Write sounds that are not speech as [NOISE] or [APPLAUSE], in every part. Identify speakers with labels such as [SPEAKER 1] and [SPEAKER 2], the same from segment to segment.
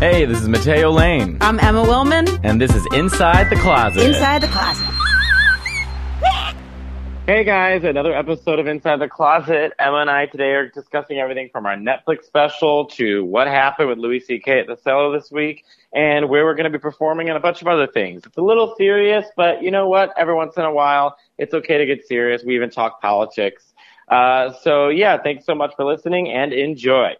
[SPEAKER 1] Hey, this is Matteo Lane,
[SPEAKER 2] I'm Emma Willmann.
[SPEAKER 1] and this is Inside the Closet.
[SPEAKER 2] Inside the closet.
[SPEAKER 3] Hey guys, another episode of Inside the Closet. Emma and I today are discussing everything from our Netflix special to what happened with Louis C.K. at the cellar this week and where we're going to be performing and a bunch of other things. It's a little serious, but you know what? Every once in a while, it's okay to get serious. We even talk politics. Uh, so yeah, thanks so much for listening and enjoy.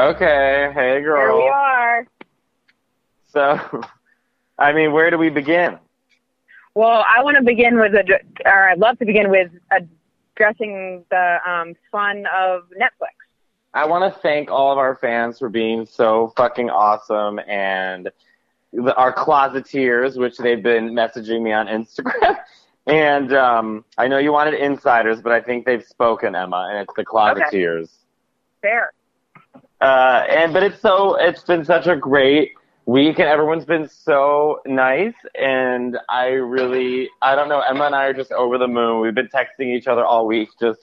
[SPEAKER 3] Okay, hey girl.
[SPEAKER 4] Here we are.
[SPEAKER 3] So, [LAUGHS] I mean, where do we begin?
[SPEAKER 4] Well, I want to begin with a, or I'd love to begin with addressing the um, fun of Netflix.
[SPEAKER 3] I want to thank all of our fans for being so fucking awesome and the, our closeteers, which they've been messaging me on Instagram. [LAUGHS] and um, I know you wanted insiders, but I think they've spoken, Emma, and it's the closeteers.
[SPEAKER 4] Fair.
[SPEAKER 3] Uh, and but it's so it's been such a great week, and everyone's been so nice. And I really, I don't know, Emma and I are just over the moon. We've been texting each other all week, just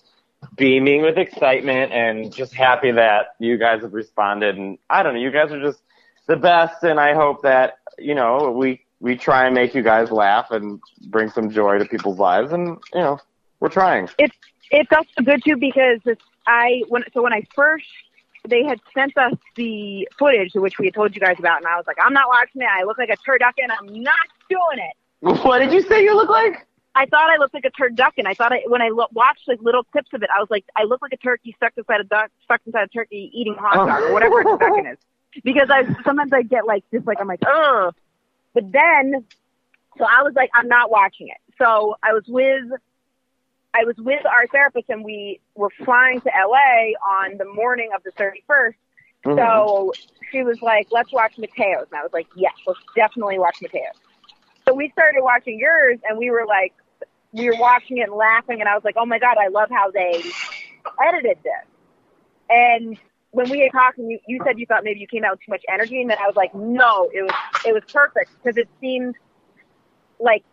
[SPEAKER 3] beaming with excitement and just happy that you guys have responded. And I don't know, you guys are just the best. And I hope that you know we we try and make you guys laugh and bring some joy to people's lives. And you know, we're trying.
[SPEAKER 4] It's it's also good too because I when so when I first they had sent us the footage which we had told you guys about, and I was like, I'm not watching it. I look like a turducken. I'm not doing it.
[SPEAKER 3] What did you say you look like?
[SPEAKER 4] I thought I looked like a turducken. I thought I, when I lo- watched like little clips of it, I was like, I look like a turkey stuck inside a duck, stuck inside a turkey eating hot dog or whatever a [LAUGHS] turducken is. Because I sometimes I get like just like I'm like, ugh. But then, so I was like, I'm not watching it. So I was with, I was with our therapist, and we were flying to LA on the morning of the 31st. Mm-hmm. So she was like, let's watch Matteo's. And I was like, yes, let's definitely watch Matteo's. So we started watching yours, and we were like, we were watching it and laughing, and I was like, oh my God, I love how they edited this. And when we had talked, and you, you said you thought maybe you came out with too much energy, and then I was like, no, it was it was perfect because it seemed like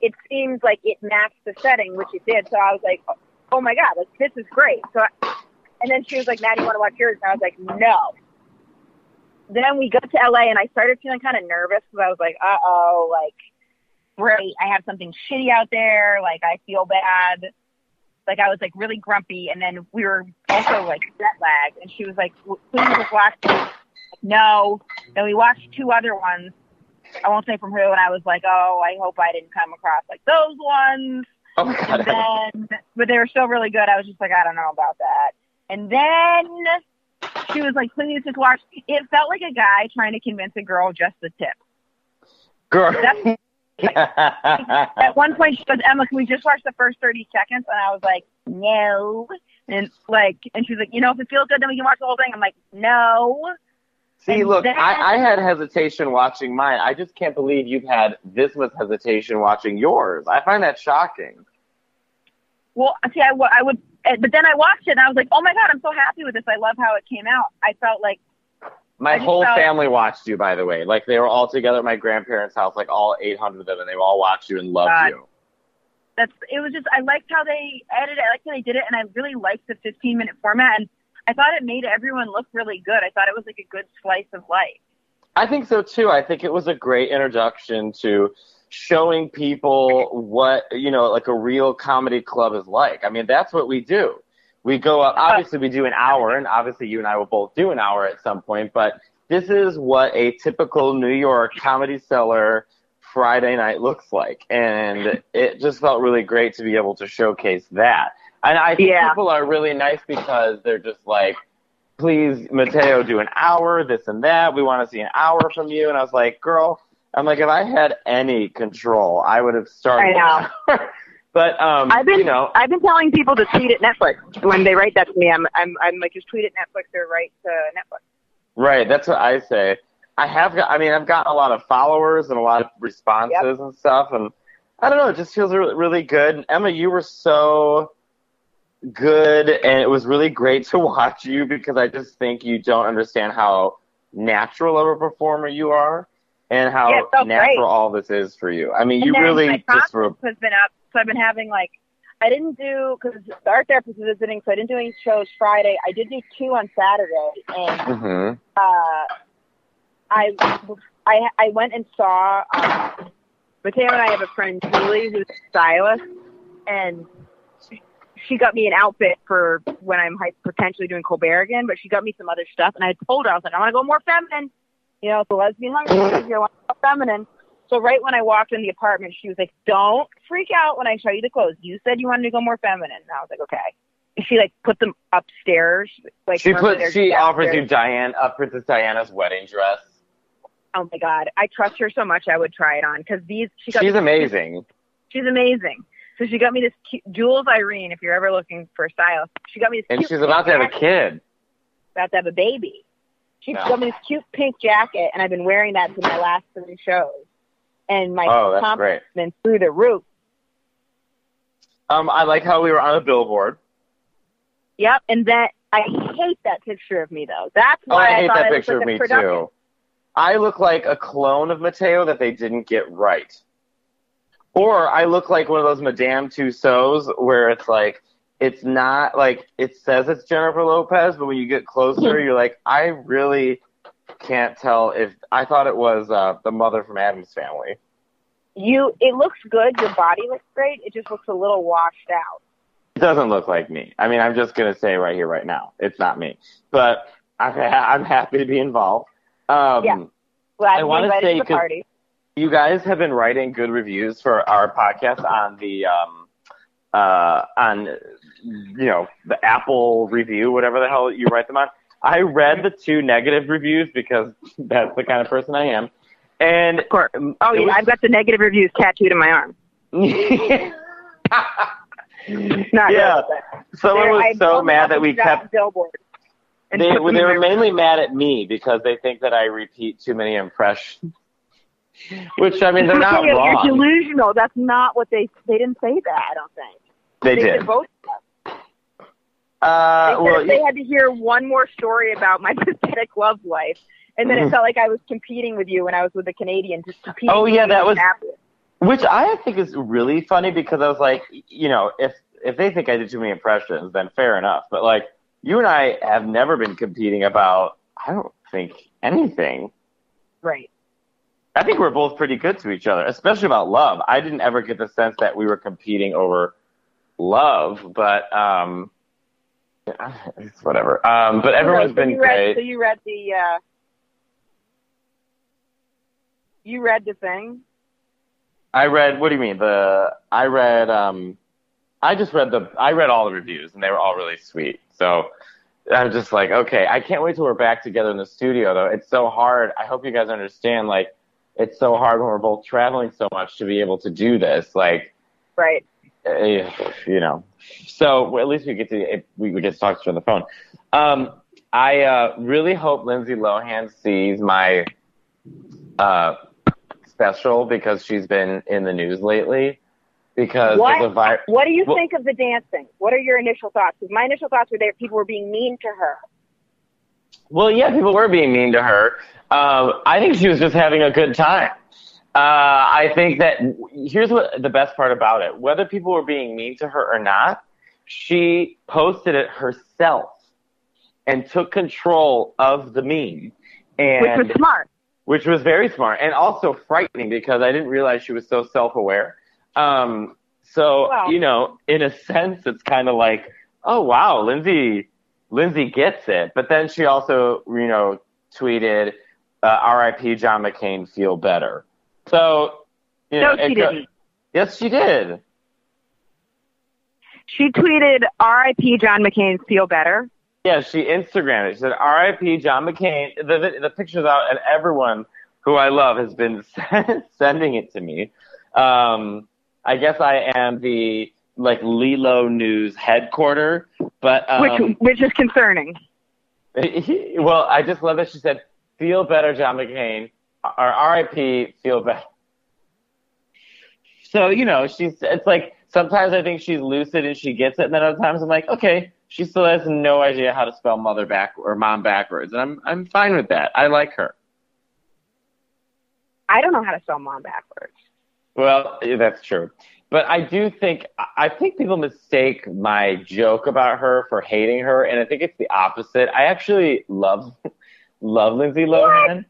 [SPEAKER 4] it seemed like it matched the setting, which it did. So I was like, oh my god, like this is great. So, I, and then she was like, Maddie, you want to watch yours? And I was like, no. Then we got to LA, and I started feeling kind of nervous because I was like, uh oh, like great, I have something shitty out there. Like I feel bad. Like I was like really grumpy, and then we were also like jet lag, and she was like, "Please just watch." this." No. Then we watched two other ones. I won't say from who, and I was like, "Oh, I hope I didn't come across like those ones."
[SPEAKER 3] Oh my
[SPEAKER 4] And then, but they were still really good. I was just like, I don't know about that. And then she was like, "Please just watch." It felt like a guy trying to convince a girl just the tip.
[SPEAKER 3] Girl.
[SPEAKER 4] That's- [LAUGHS] At one point, she goes, "Emma, can we just watch the first thirty seconds?" And I was like, "No." And like, and she's like, "You know, if it feels good, then we can watch the whole thing." I'm like, "No."
[SPEAKER 3] See,
[SPEAKER 4] And
[SPEAKER 3] look, I, I had hesitation watching mine. I just can't believe you've had this much hesitation watching yours. I find that shocking.
[SPEAKER 4] Well, see, I, I would, eh, but then I watched it and I was like, "Oh my god, I'm so happy with this! I love how it came out." I felt like
[SPEAKER 3] My whole
[SPEAKER 4] felt-
[SPEAKER 3] family watched you, by the way. Like they were all together at my grandparents' house, like all 800 of them, and they all watched you and loved
[SPEAKER 4] God.
[SPEAKER 3] you.
[SPEAKER 4] that's. It was just I liked how they edited. it. I liked how they did it, and I really liked the 15 minute format. And I thought it made everyone look really good. I thought it was like a good slice of life.
[SPEAKER 3] I think so too. I think it was a great introduction to showing people what, you know, like a real comedy club is like. I mean, that's what we do. We go up, uh-huh. obviously we do an hour and obviously you and I will both do an hour at some point, but this is what a typical New York comedy cellar Friday night looks like. And it just felt really great to be able to showcase that. And I think
[SPEAKER 4] Yeah.
[SPEAKER 3] people are really nice because they're just like, please, Matteo, do an hour, this and that. We want to see an hour from you. And I was like, girl, I'm like, if I had any control, I would have started.
[SPEAKER 4] I
[SPEAKER 3] know. [LAUGHS] but um,
[SPEAKER 4] I've been
[SPEAKER 3] you know,
[SPEAKER 4] I've been telling people to tweet at Netflix when they write that to me. I'm I'm I'm like just tweet at Netflix or write to Netflix.
[SPEAKER 3] right? That's what I say. I have got. I mean, I've gotten a lot of followers and a lot of responses and stuff, and I don't know. It just feels really, really good. And Emma, you were so good, and it was really great to [LAUGHS] watch you because I just think you don't understand how natural of a performer you are, and how
[SPEAKER 4] Yeah,
[SPEAKER 3] natural
[SPEAKER 4] great.
[SPEAKER 3] all this is for you. I mean, you
[SPEAKER 4] and then
[SPEAKER 3] really
[SPEAKER 4] my
[SPEAKER 3] just were.
[SPEAKER 4] has been up, so I've been having like I didn't do because the art therapist is visiting, so I didn't do any shows Friday. I did do two on Saturday, and
[SPEAKER 3] hmm
[SPEAKER 4] uh, I I I went and saw. Um, Matteo and I have a friend Julie who's a stylist, and she- got me an outfit for when I'm potentially doing Colbert again. But she got me some other stuff, and I told her I was like, I want to go more feminine. You know, the lesbian hunger. I want to go feminine. So right when I walked in the apartment, she was like, "Don't freak out when I show you the clothes. You said you wanted to go more feminine." And I was like, "Okay." And she like put them upstairs. Like
[SPEAKER 3] She put she offers you. Diane uh, Princess Diana's wedding dress.
[SPEAKER 4] Oh my god, I trust her so much. I would try it on because these. She got
[SPEAKER 3] She's amazing.
[SPEAKER 4] She's amazing. So she got me this cute, Jules Irene. If you're ever looking for a style, she got me this.
[SPEAKER 3] And she's about to have a kid.
[SPEAKER 4] About to have a baby. She
[SPEAKER 3] Yeah.
[SPEAKER 4] got me this cute pink jacket, and I've been wearing that to my last three shows. And my
[SPEAKER 3] Oh,
[SPEAKER 4] confidence been through the roof.
[SPEAKER 3] Um, I like how we were on a billboard.
[SPEAKER 4] Yep. And that I hate that picture of me though. That's
[SPEAKER 3] Oh,
[SPEAKER 4] why
[SPEAKER 3] I hate
[SPEAKER 4] thought
[SPEAKER 3] that
[SPEAKER 4] I
[SPEAKER 3] picture of me too. I look like a clone of Matteo that they didn't get right. Or I look like one of those Madame Tussauds where it's like it's not like it says it's Jennifer Lopez, but when you get closer, you're like, I really can't tell if I thought it was uh, the mother from Addams Family.
[SPEAKER 4] You, it looks good. Your body looks great. It just looks a little washed out.
[SPEAKER 3] It doesn't look like me. I mean, I'm just gonna say right here, right now, it's not me. But I'm, I'm happy to be involved. Um,
[SPEAKER 4] Yeah. Glad
[SPEAKER 3] I
[SPEAKER 4] to be
[SPEAKER 3] wanna
[SPEAKER 4] invited
[SPEAKER 3] say,
[SPEAKER 4] to the
[SPEAKER 3] 'cause-
[SPEAKER 4] party.
[SPEAKER 3] You guys have been writing good reviews for our podcast on the um uh on you know the Apple review, whatever the hell you write them on. I read the two negative reviews because that's the kind of person I am. And
[SPEAKER 4] Of course. Oh yeah,
[SPEAKER 3] was-
[SPEAKER 4] I've got the negative reviews tattooed in my arm. [LAUGHS] Not
[SPEAKER 3] yeah. Someone
[SPEAKER 4] they're- I
[SPEAKER 3] was so mad that we kept
[SPEAKER 4] billboard.
[SPEAKER 3] they, they were mainly mad at me because they think that I repeat too many impressions. Which I mean, they're [LAUGHS] not
[SPEAKER 4] You're
[SPEAKER 3] wrong.
[SPEAKER 4] delusional. That's not what they. They didn't say that. I don't think.
[SPEAKER 3] They
[SPEAKER 4] They
[SPEAKER 3] did.
[SPEAKER 4] both.
[SPEAKER 3] Uh,
[SPEAKER 4] They
[SPEAKER 3] well,
[SPEAKER 4] they had to hear one more story about my [LAUGHS] pathetic love life, and then it felt like I was competing with you when I was with the Canadian. Just competing.
[SPEAKER 3] Mm-hmm. Oh, yeah, that was-
[SPEAKER 4] happy.
[SPEAKER 3] Which I think is really funny because I was like, you know, if if they think I did too many impressions, then fair enough. But like, you and I have never been competing about. I don't think anything.
[SPEAKER 4] right.
[SPEAKER 3] I think we're both pretty good to each other, especially about love. I didn't ever get the sense that we were competing over love, but um, it's whatever. Um, but everyone's
[SPEAKER 4] so
[SPEAKER 3] been
[SPEAKER 4] read,
[SPEAKER 3] great.
[SPEAKER 4] So you read the. uh You read the thing.
[SPEAKER 3] I read. What do you mean? The I read. Um, I just read the. I read all the reviews, and they were all really sweet. So I'm just like, okay, I can't wait till we're back together in the studio. Though it's so hard. I hope you guys understand. Like, it's so hard when we're both traveling so much to be able to do this. Like,
[SPEAKER 4] Right.
[SPEAKER 3] uh, you know. So at least we get to we, we get to talk to her on the phone. Um, I uh, really hope Lindsay Lohan sees my uh, special because she's been in the news lately. Because
[SPEAKER 4] What?
[SPEAKER 3] vi-
[SPEAKER 4] What do you
[SPEAKER 3] Well-
[SPEAKER 4] think of the dancing? What are your initial thoughts? Because my initial thoughts were that people were being mean to her.
[SPEAKER 3] Well, yeah, people were being mean to her. Um, I think she was just having a good time. Uh, I think that here's what the best part about it: whether people were being mean to her or not, she posted it herself and took control of the meme, and
[SPEAKER 4] which was smart.
[SPEAKER 3] which was very smart and also frightening because I didn't realize she was so self-aware. Um, so you know, in a sense, it's kind of like, oh wow, Lindsay, Lindsay gets it. But then she also, you know, tweeted, uh, "R.I.P. John McCain, feel better." So, you know,
[SPEAKER 4] No, she
[SPEAKER 3] go-
[SPEAKER 4] didn't.
[SPEAKER 3] Yes, she did.
[SPEAKER 4] She tweeted, "R.I.P. John McCain, feel better."
[SPEAKER 3] Yeah, she Instagrammed it. She said, "R.I.P. John McCain." The, the the picture's out, and everyone who I love has been [LAUGHS] sending it to me. Um, I guess I am the like Lilo News headquarter, but um,
[SPEAKER 4] which which is concerning.
[SPEAKER 3] well, I just love that she said, "Feel better, John McCain," or "R.I.P. Feel better." So you know, she's it's like sometimes I think she's lucid and she gets it, and then other times I'm like, okay, she still has no idea how to spell mother back or mom backwards, and I'm I'm fine with that. I like her.
[SPEAKER 4] I don't know how to spell mom backwards.
[SPEAKER 3] Well, that's true. But I do think I think people mistake my joke about her for hating her, and I think it's the opposite. I actually love [LAUGHS] love Lindsay Lohan.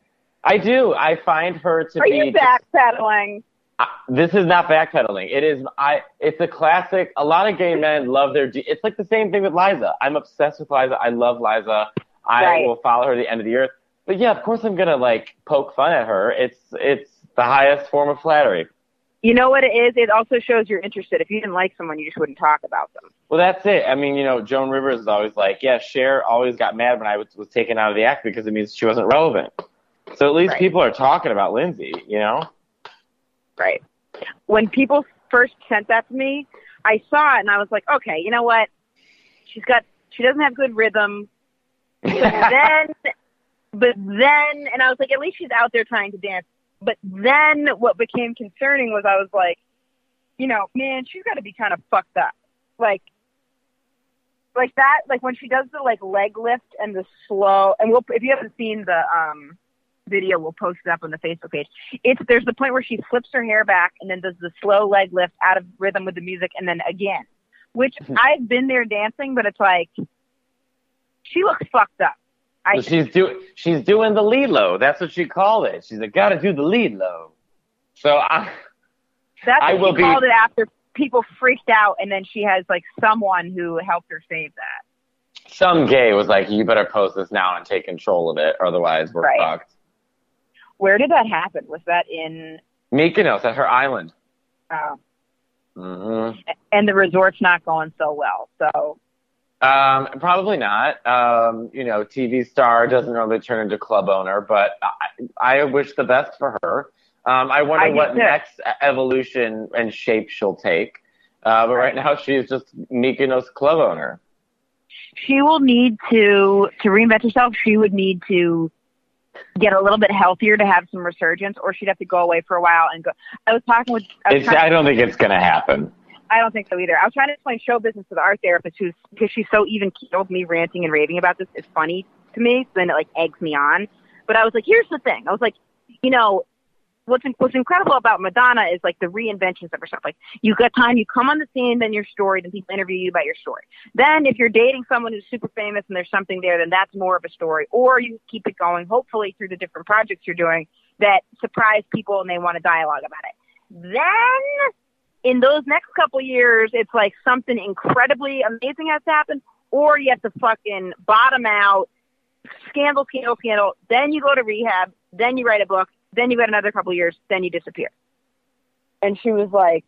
[SPEAKER 3] I do. I find her to
[SPEAKER 4] Are
[SPEAKER 3] be.
[SPEAKER 4] you backpedaling?
[SPEAKER 3] I- this is not backpedaling. It is. I. It's a classic. A lot of gay men love their. It's like the same thing with Liza. I'm obsessed with Liza. I love Liza. I
[SPEAKER 4] Right.
[SPEAKER 3] will follow her to the end of the earth. But yeah, of course I'm gonna like poke fun at her. It's it's the highest form of flattery.
[SPEAKER 4] You know what it is? It also shows you're interested. If you didn't like someone, you just wouldn't talk about them.
[SPEAKER 3] Well, that's it. I mean, you know, Joan Rivers is always like, yeah, Cher always got mad when I was, was taken out of the act because it means she wasn't relevant. So at least
[SPEAKER 4] Right.
[SPEAKER 3] people are talking about Lindsay, you know?
[SPEAKER 4] Right. When people first sent that to me, I saw it and I was like, okay, you know what? She's got, she doesn't have good rhythm. [LAUGHS] But then, but then, and I was like, at least she's out there trying to dance. But then what became concerning was I was like, you know, man, she's got to be kind of fucked up. Like, like that, like when she does the like leg lift and the slow, and we'll, if you haven't seen the, um, video, we'll post it up on the Facebook page. It's, there's the point where she flips her hair back and then does the slow leg lift out of rhythm with the music and then again, which [LAUGHS] I've been there dancing, but it's like, she looks fucked up. I,
[SPEAKER 3] she's do she's doing the lead low. That's what she called it. She's like, gotta do the lead low. So I,
[SPEAKER 4] That's
[SPEAKER 3] I
[SPEAKER 4] what
[SPEAKER 3] will
[SPEAKER 4] she
[SPEAKER 3] be-
[SPEAKER 4] called it after people freaked out, and then she has like someone who helped her save that.
[SPEAKER 3] some gay was like, you better post this now and take control of it, otherwise we're
[SPEAKER 4] Right.
[SPEAKER 3] fucked.
[SPEAKER 4] Where did that happen? Was that in?
[SPEAKER 3] Mykonos at her island.
[SPEAKER 4] Uh,
[SPEAKER 3] hmm
[SPEAKER 4] and the resort's not going so well. So
[SPEAKER 3] Um, probably not. Um, you know, TV star doesn't really turn into club owner, but I, I wish the best for her. Um, I wonder
[SPEAKER 4] I
[SPEAKER 3] what next evolution and shape she'll take. Uh, but right now she's just Mykonos club owner.
[SPEAKER 4] she will need to to reinvent herself. She would need to get a little bit healthier to have some resurgence, or she'd have to go away for a while and go. I was talking with. I, was
[SPEAKER 3] I don't think it's gonna happen.
[SPEAKER 4] I don't think so either. I was trying to explain show business to the art therapist who's because she's so even keeled me ranting and raving about this. It's funny to me, so then it like eggs me on. But I was like, here's the thing. I was like, you know, what's what's incredible about Madonna is like the reinventions of herself. Like you got time, you come on the scene, then your story, then people interview you about your story. Then if you're dating someone who's super famous and there's something there, then that's more of a story. Or you keep it going, hopefully through the different projects you're doing that surprise people and they want to dialogue about it. Then in those next couple years, it's like something incredibly amazing has to happen, or you have to fucking bottom out, scandal, scandal, scandal. Then you go to rehab, then you write a book, then you got another couple years, then you disappear. And she was like,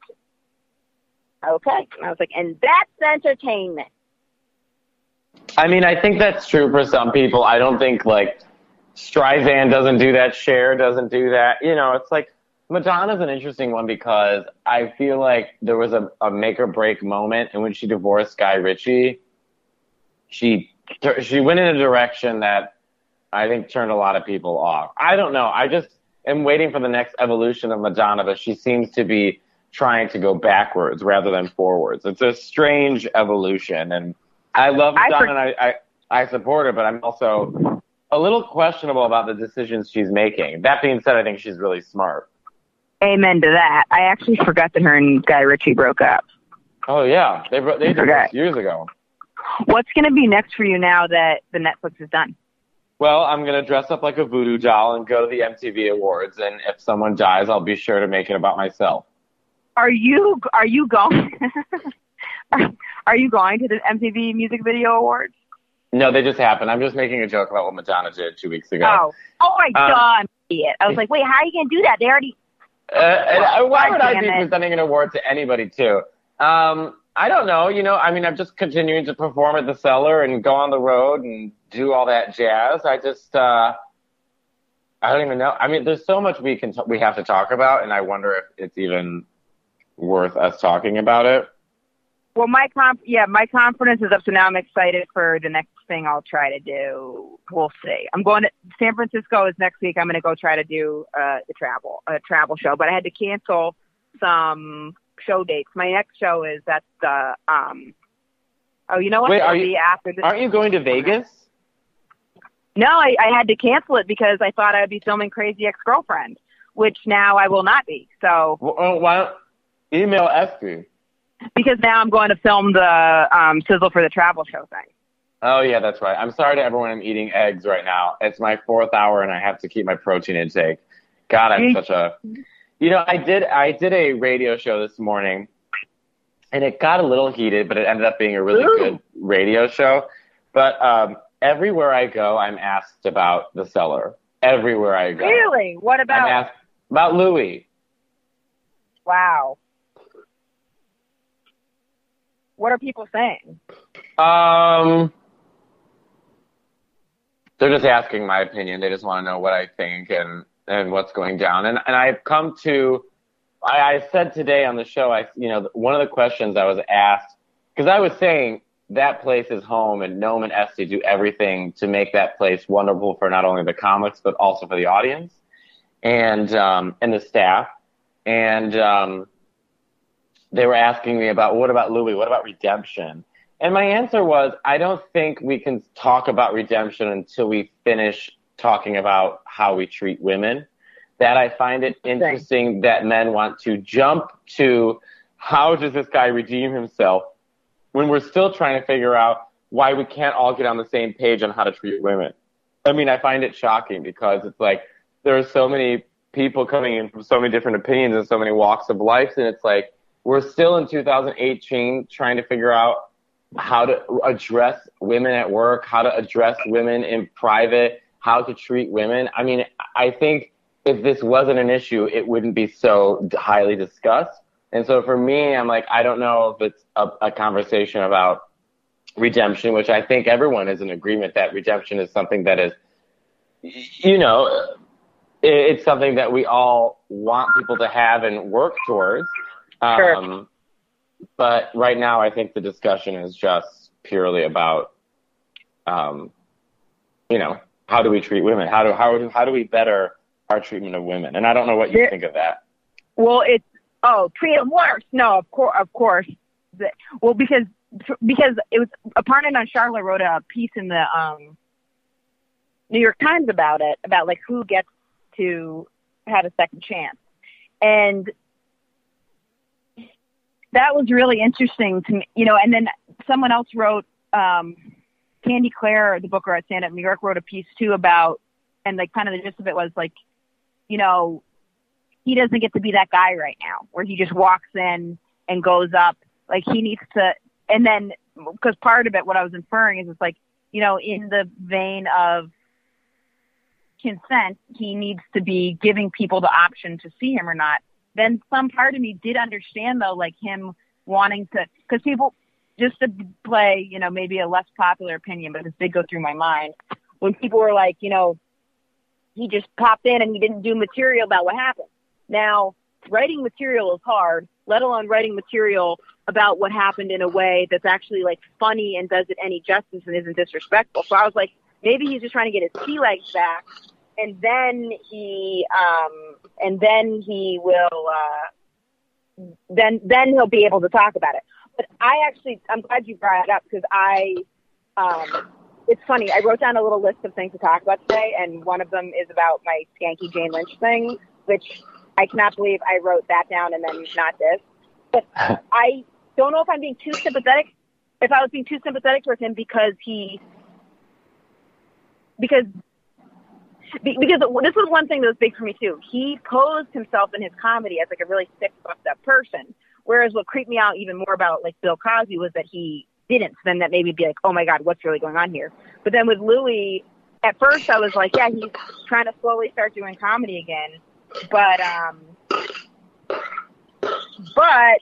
[SPEAKER 4] okay. And I was like, and that's entertainment.
[SPEAKER 3] I mean, I think that's true for some people. I don't think like Streisand doesn't do that. Cher doesn't do that. You know, it's like Madonna's an interesting one because I feel like there was a, a make or break moment, and when she divorced Guy Ritchie, she she went in a direction that I think turned a lot of people off. I don't know. I just am waiting for the next evolution of Madonna, but she seems to be trying to go backwards rather than forwards. It's a strange evolution, and I love
[SPEAKER 4] I
[SPEAKER 3] Madonna
[SPEAKER 4] for-
[SPEAKER 3] and I, I, I support her, but I'm also a little questionable about the decisions she's making. That being said, I think she's really smart.
[SPEAKER 4] Amen to that. I actually forgot that her and Guy Ritchie broke up.
[SPEAKER 3] Oh yeah, they bro- they did
[SPEAKER 4] Okay.
[SPEAKER 3] this years ago.
[SPEAKER 4] What's going to be next for you now that the Netflix is done?
[SPEAKER 3] Well, I'm gonna dress up like a voodoo doll and go to the MTV Awards, and if someone dies, I'll be sure to make it about myself.
[SPEAKER 4] Are you are you going? [LAUGHS] are, are you going to the MTV Music Video Awards?
[SPEAKER 3] No, they just happened. I'm just making a joke about what Madonna did two weeks ago.
[SPEAKER 4] Oh, oh my
[SPEAKER 3] Um,
[SPEAKER 4] God, idiot. I was like, wait, how are you going to do that? They already.
[SPEAKER 3] Uh, and uh, why would I be
[SPEAKER 4] it.
[SPEAKER 3] presenting an award to anybody too? Um, I don't know. You know, I mean, I'm just continuing to perform at the cellar and go on the road and do all that jazz. I just, uh, I don't even know. I mean, there's so much we can, t- we have to talk about, and I wonder if it's even worth us talking about it.
[SPEAKER 4] Well, my comp, yeah, my confidence is up. So now I'm excited for the next thing I'll try to do. We'll see. I'm going to San Francisco is next week. I'm going to go try to do uh, the travel, a travel show, but I had to cancel some show dates. My next show is at the, um, oh, you know what?
[SPEAKER 3] Wait,
[SPEAKER 4] It'll
[SPEAKER 3] are you-
[SPEAKER 4] after this.
[SPEAKER 3] Aren't you going to Vegas?
[SPEAKER 4] No, I, I had to cancel it because I thought I'd be filming Crazy Ex-Girlfriend, which now I will not be. So
[SPEAKER 3] Well, uh, why don't, Email Effie.
[SPEAKER 4] because now I'm going to film the um, sizzle for the travel show thing.
[SPEAKER 3] Oh yeah, that's right. I'm sorry to everyone. I'm eating eggs right now. It's my fourth hour, and I have to keep my protein intake. God, I'm such a. You know, I did. I did a radio show this morning, and it got a little heated, but it ended up being a really
[SPEAKER 4] Ooh.
[SPEAKER 3] good radio show. But um, everywhere I go, I'm asked about the cellar. Everywhere I go,
[SPEAKER 4] Really? What
[SPEAKER 3] I'm
[SPEAKER 4] about?
[SPEAKER 3] asked about Louis.
[SPEAKER 4] Wow. What are people saying?
[SPEAKER 3] Um, they're just asking my opinion. They just want to know what I think and and what's going down. And and I've come to, I, I said today on the show, I you know one of the questions I was asked because I was saying that place is home and Noam and Estee do everything to make that place wonderful for not only the comics but also for the audience and um and the staff and um they were asking me about what about Louis? What about redemption? And my answer was, I don't think we can talk about redemption until we finish talking about how we treat women. That I find it interesting that men want to jump to how does this guy redeem himself when we're still trying to figure out why we can't all get on the same page on how to treat women. I mean, I find it shocking because it's like there are so many people coming in from so many different opinions and so many walks of life, and it's like we're still in 2018 trying to figure out how to address women at work, how to address women in private, how to treat women. I mean, I think if this wasn't an issue, it wouldn't be so highly discussed. And so for me, I'm like, I don't know if it's a, a conversation about redemption, which I think everyone is in agreement that redemption is something that is, you know, it- it's something that we all want people to have and work towards.
[SPEAKER 4] Sure.
[SPEAKER 3] Um, but right now, I think the discussion is just purely about, um, you know, how do we treat women? How do how do how do we better our treatment of women? And I don't know what you
[SPEAKER 4] There-
[SPEAKER 3] think of that.
[SPEAKER 4] Well, it's oh, treat them worse. No, of course, of course. Well, because because it was a Aparna and Charlotte wrote a piece in the um, New York Times about it, about like who gets to have a second chance, and that was really interesting to me. You know, and then someone else wrote. Um, Candy Claire, the booker at Stand Up New York, wrote a piece too about, and like kind of the gist of it was like, you know, he doesn't get to be that guy right now where he just walks in and goes up. Like he needs to, and then because part of it, what I was inferring is it's like, you know, in the vein of consent, he needs to be giving people the option to see him or not. Then some part of me did understand though, like him wanting to, because people, just to play, you know, maybe a less popular opinion, but this did go through my mind when people were like, you know, he just popped in and he didn't do material about what happened. Now, writing material is hard, let alone writing material about what happened in a way that's actually like funny and does it any justice and isn't disrespectful. So I was like, maybe he's just trying to get his sea legs back, and then he, um, and then he will, uh, then then he'll be able to talk about it. But I actually, I'm glad you brought it up because I, um, it's funny. I wrote down a little list of things to talk about today, and one of them is about my skanky Jane Lynch thing, which I cannot believe I wrote that down and then not this. But [LAUGHS] I don't know if I'm being too sympathetic. If I was being too sympathetic towards him because he, because be- because this was one thing that was big for me too. He posed himself in his comedy as like a really sick, fucked up person. Whereas what creeped me out even more about like Bill Cosby was that he didn't. So then that made me be like, oh my god, what's really going on here? But then with Louis, at first I was like, yeah, he's trying to slowly start doing comedy again. But um, but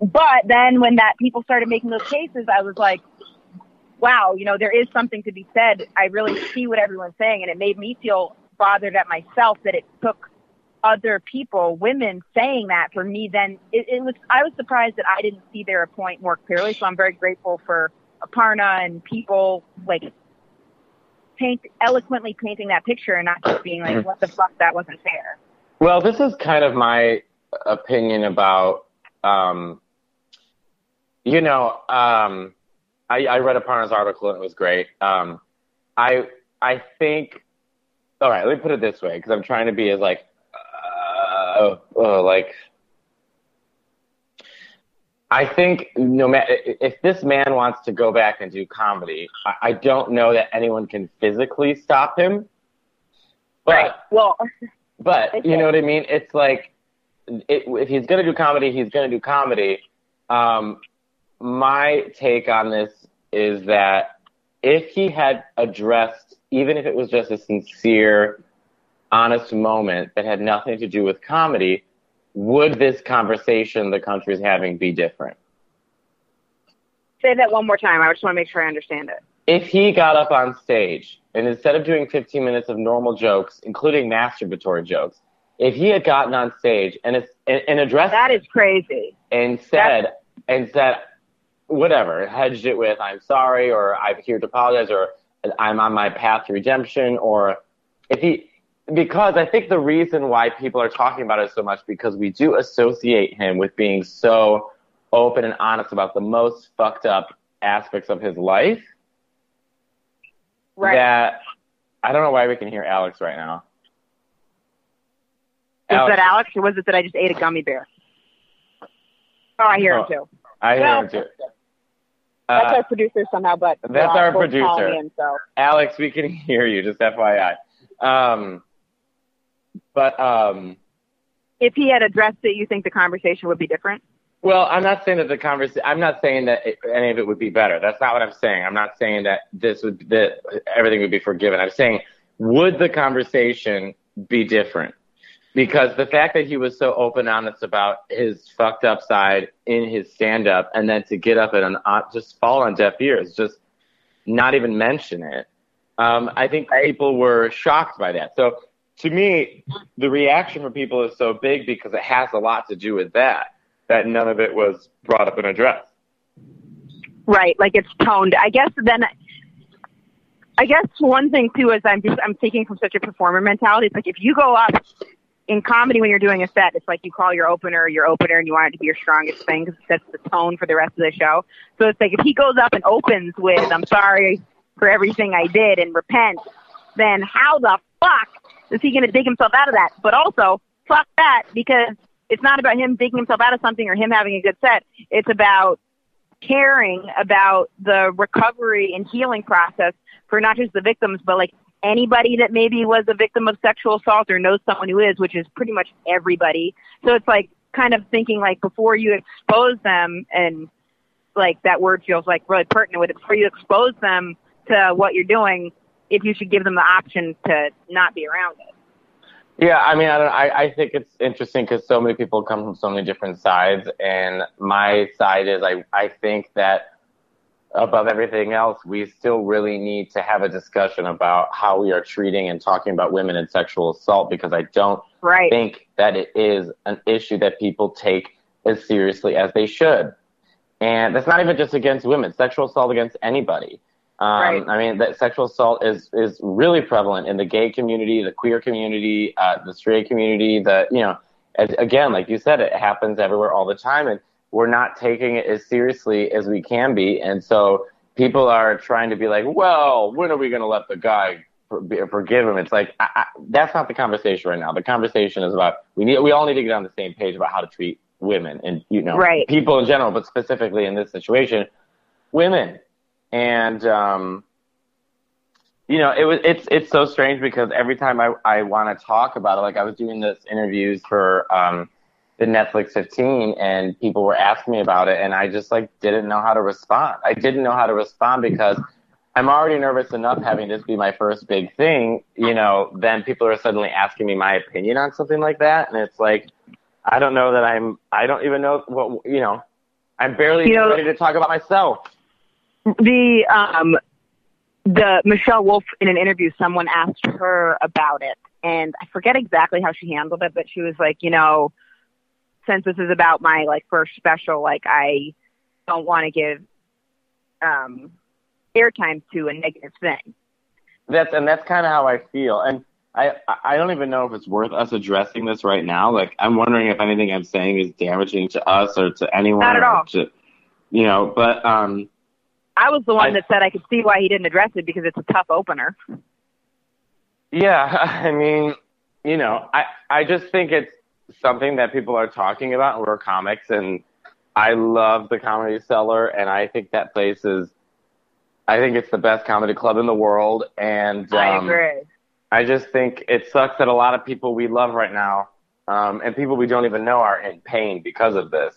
[SPEAKER 4] but then when that people started making those cases, I was like, wow, you know, there is something to be said. I really see what everyone's saying, and it made me feel bothered at myself that it took other people, women, saying that for me. Then it, it was. I was surprised that I didn't see their point more clearly. So I'm very grateful for Aparna and people like paint eloquently painting that picture and not just being like, what the fuck, that wasn't fair.
[SPEAKER 3] Well, this is kind of my opinion about, um, you know, um, I, I read Aparna's article and it was great. Um, I I think, all right, let me put it this way because I'm trying to be as like, uh, uh, like, I think no matter if this man wants to go back and do comedy, I, I don't know that anyone can physically stop him. But
[SPEAKER 4] right. Well, [LAUGHS]
[SPEAKER 3] but
[SPEAKER 4] Okay.
[SPEAKER 3] you know what I mean? It's like it, if he's gonna do comedy, he's gonna do comedy. Um, my take on this is that if he had addressed, even if it was just a sincere, honest moment that had nothing to do with comedy, would this conversation the country's having be different?
[SPEAKER 4] say that one more time. I just want to make sure I understand it.
[SPEAKER 3] If he got up on stage and instead of doing 15 minutes of normal jokes, including masturbatory jokes, if he had gotten on stage and, and, and addressed
[SPEAKER 4] That is crazy.
[SPEAKER 3] and said and said whatever, hedged it with I'm sorry or I'm here to apologize or I'm on my path to redemption or if he because I think the reason why people are talking about it so much because we do associate him with being so open and honest about the most fucked up aspects of his life
[SPEAKER 4] Right.
[SPEAKER 3] that I don't know why we can hear Alex right now.
[SPEAKER 4] Is that Alex or was it that I just ate a gummy bear? Oh, I hear him
[SPEAKER 3] Oh,
[SPEAKER 4] too.
[SPEAKER 3] I hear
[SPEAKER 4] Well,
[SPEAKER 3] him too.
[SPEAKER 4] That's
[SPEAKER 3] Uh,
[SPEAKER 4] our producer somehow, but
[SPEAKER 3] that's
[SPEAKER 4] uh,
[SPEAKER 3] our producer.
[SPEAKER 4] In, so
[SPEAKER 3] Alex, we can hear you, just FYI. Um, but, um,
[SPEAKER 4] if he had addressed it, you think the conversation would be different?
[SPEAKER 3] well, I'm not saying that the conversation, I'm not saying that it, any of it would be better. That's not what I'm saying. I'm not saying that this would, that everything would be forgiven. I'm saying, would the conversation be different? Because the fact that he was so open, honest about his fucked up side in his stand up and then to get up and uh, just fall on deaf ears, just not even mention it. Um, I think people were shocked by that. So to me, the reaction from people is so big because it has a lot to do with that, that none of it was brought up and addressed.
[SPEAKER 4] Right, like it's toned. I guess then, I guess one thing too is I'm just I'm thinking from such a performer mentality. It's like if you go up in comedy when you're doing a set, it's like you call your opener your opener, and you want it to be your strongest thing because it sets the tone for the rest of the show. So it's like if he goes up and opens with "I'm sorry for everything I did" and repent, then how the fuck is he going to dig himself out of that? But also, fuck that because it's not about him digging himself out of something or him having a good set. It's about caring about the recovery and healing process for not just the victims, but like anybody that maybe was a victim of sexual assault or knows someone who is, which is pretty much everybody. So it's like kind of thinking like before you expose them and like that word feels like really pertinent with it, before you expose them to what you're doing, if you should give them the option to not be around it.
[SPEAKER 3] Yeah, I mean, I don't. I, I think it's interesting because so many people come from so many different sides, and my side is I I think that above everything else, we still really need to have a discussion about how we are treating and talking about women and sexual assault because I don't
[SPEAKER 4] Right.
[SPEAKER 3] think that it is an issue that people take as seriously as they should. And that's not even just against women, sexual assault against anybody. Um,
[SPEAKER 4] Right.
[SPEAKER 3] I mean, that sexual assault is, is really prevalent in the gay community, the queer community, uh, the straight community, the, you know, as, again, like you said, it happens everywhere all the time. And we're not taking it as seriously as we can be. And so people are trying to be like, well, when are we going to let the guy for, forgive him? It's like, I, I, that's not the conversation right now. The conversation is about, we need, we all need to get on the same page about how to treat women and, you know,
[SPEAKER 4] Right.
[SPEAKER 3] people in general, but specifically in this situation, women. And, um, you know, it was it's it's so strange because every time I I want to talk about it, like I was doing this interviews for um the Netflix 15, and people were asking me about it, and I just like didn't know how to respond. I didn't know how to respond because I'm already nervous enough having this be my first big thing. You know, then people are suddenly asking me my opinion on something like that, and it's like I don't know that I'm I don't even know what you know. I'm barely
[SPEAKER 4] You know-
[SPEAKER 3] ready to talk about myself.
[SPEAKER 4] the um the Michelle Wolf in an interview someone asked her about it and I forget exactly how she handled it but she was like you know since this is about my like first special like I don't want to give um airtime to a negative thing
[SPEAKER 3] That's and that's kind of how I feel, and I I don't even know if it's worth us addressing this right now. Like I'm wondering if anything I'm saying is damaging to us or to anyone.
[SPEAKER 4] Not at all.
[SPEAKER 3] To, you know, but um,
[SPEAKER 4] I was the one
[SPEAKER 3] I-
[SPEAKER 4] that said I could see why he didn't address it because it's a tough opener
[SPEAKER 3] yeah, [LAUGHS] I mean, you know, I I just think it's something that people are talking about, we're comics, and I love the Comedy Cellar, and I think that place is. I think it's the best comedy club in the world, and um,
[SPEAKER 4] I agree.
[SPEAKER 3] I just think it sucks that a lot of people we love right now, um, and people we don't even know, are in pain because of this.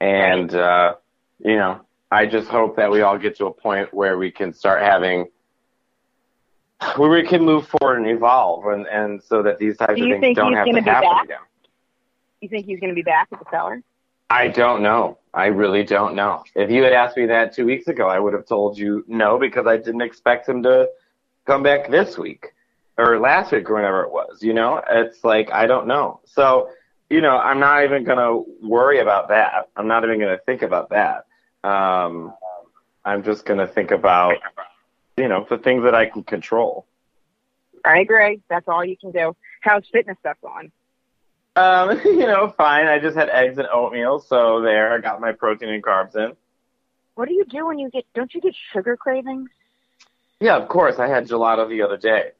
[SPEAKER 3] And uh, you know, I just hope that we all get to a point where we can start having, where we can move forward and evolve, and and so that these types
[SPEAKER 4] Do
[SPEAKER 3] of things don't have to happen
[SPEAKER 4] back?
[SPEAKER 3] again.
[SPEAKER 4] You think he's going to be back at the cellar?
[SPEAKER 3] I don't know. I really don't know. If you had asked me that two weeks ago, I would have told you no because I didn't expect him to come back this week or last week or whenever it was. You know, it's like I don't know. So, you know, I'm not even gonna worry about that. I'm not even gonna think about that. Um, I'm just gonna think about, you know, the things that I can control.
[SPEAKER 4] I agree. That's all you can do. How's fitness stuff going?
[SPEAKER 3] Um, [LAUGHS] you know, fine. I just had eggs and oatmeal, so there. I got my protein and carbs in.
[SPEAKER 4] What do you do when you get? Don't you get sugar cravings?
[SPEAKER 3] Yeah, of course. I had gelato the other day.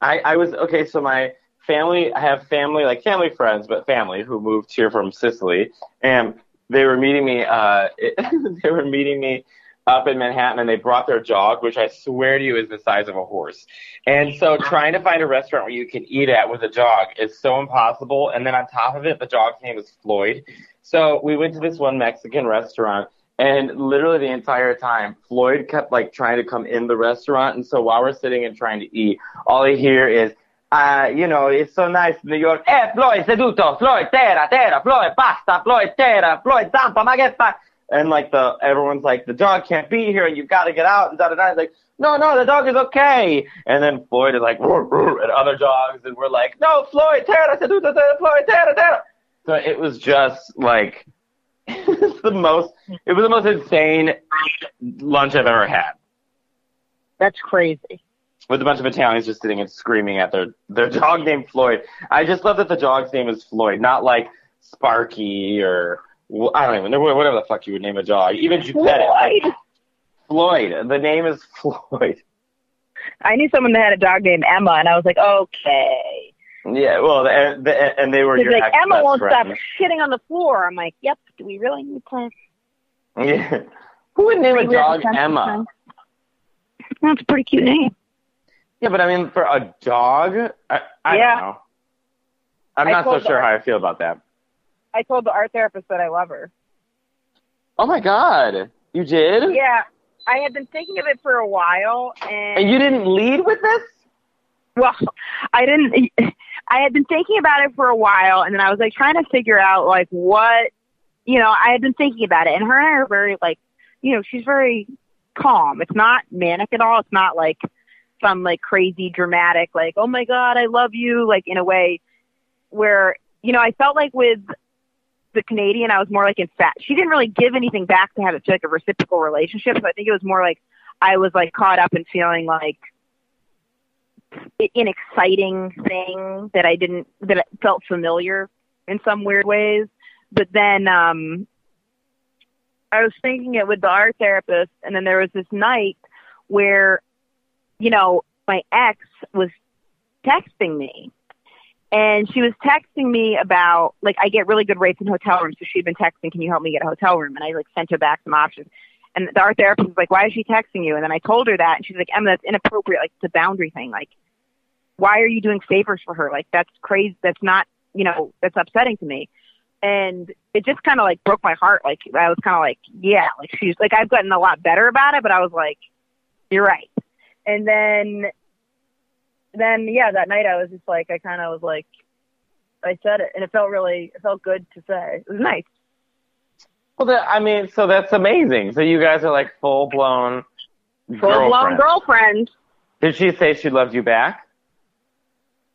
[SPEAKER 3] I, I was okay. So my family, I have family, like family friends, but family who moved here from Sicily, and they were meeting me. Uh, [LAUGHS] they were meeting me up in Manhattan, and they brought their dog, which I swear to you is the size of a horse. And so, trying to find a restaurant where you can eat at with a dog is so impossible. And then on top of it, the dog's name is Floyd. So we went to this one Mexican restaurant. And literally the entire time, Floyd kept like trying to come in the restaurant. And so while we're sitting and trying to eat, all I hear is, uh, you know, it's so nice in New York. Eh, Floyd seduto, Floyd terra, terra, Floyd basta, Floyd terra, Floyd zampa, ma che fa? And like the, everyone's like, the dog can't be here and you've got to get out and da da da. Like, no, no, the dog is okay. And then Floyd is like, "Roar, roar," and other dogs, and we're like, no, Floyd terra, Floyd terra, terra. So it was just like, [LAUGHS] it's the most, it was the most insane lunch I've ever had.
[SPEAKER 4] That's crazy.
[SPEAKER 3] With a bunch of Italians just sitting and screaming at their their dog named Floyd. I just love that the dog's name is Floyd, not like Sparky or well, I don't even know whatever the fuck you would name a dog. Even Geppetto.
[SPEAKER 4] Floyd.
[SPEAKER 3] Floyd. The name is Floyd.
[SPEAKER 4] I knew someone that had a dog named Emma, and I was like, okay.
[SPEAKER 3] Yeah, well, and, and they were your
[SPEAKER 4] like, Emma won't
[SPEAKER 3] friends.
[SPEAKER 4] stop shitting on the floor. I'm like, yep. Do we really need to?
[SPEAKER 3] Yeah. Who would name a dog Emma?
[SPEAKER 4] That's a pretty cute name.
[SPEAKER 3] Yeah, but I mean, for a dog, I, I
[SPEAKER 4] Yeah.
[SPEAKER 3] don't know. I'm
[SPEAKER 4] I
[SPEAKER 3] not so sure how I feel about that.
[SPEAKER 4] I told the art therapist that I love her.
[SPEAKER 3] Oh my god, you did?
[SPEAKER 4] Yeah, I had been thinking of it for a while, and,
[SPEAKER 3] And you didn't lead with this?
[SPEAKER 4] well, I didn't. I had been thinking about it for a while, and then I was like trying to figure out like what, you know, I had been thinking about it, and her and I are very like, you know, she's very calm. It's not manic at all. It's not like some like crazy dramatic like, oh my god, I love you, like in a way where you know I felt like with the Canadian, I was more like in fact she didn't really give anything back to have it feel like a reciprocal relationship. So I think it was more like I was like caught up in feeling like an exciting thing that I didn't that felt familiar in some weird ways. But then um I was thinking it with the art therapist and then there was this night where you know my ex was texting me and she was texting me about like I get really good rates in hotel rooms, so she'd been texting, "Can you help me get a hotel room?" And I like sent her back some options. And the art therapist was like, "Why is she texting you?" And then I told her that, and she's like, "Emma, that's inappropriate. Like it's a boundary thing. Like, why are you doing favors for her? Like that's crazy. That's not, you know, that's upsetting to me." And it just kind of like broke my heart. Like I was kind of like, "Yeah." Like she's like I've gotten a lot better about it, but I was like, "You're right." And then then yeah, that night I was just like, I kind of was like, I said it, and it felt really, it felt good to say. It was nice.
[SPEAKER 3] Well, that, I mean, so that's amazing. So you guys are like full blown
[SPEAKER 4] Full blown
[SPEAKER 3] girlfriends.
[SPEAKER 4] girlfriend.
[SPEAKER 3] Did she say she loved you back?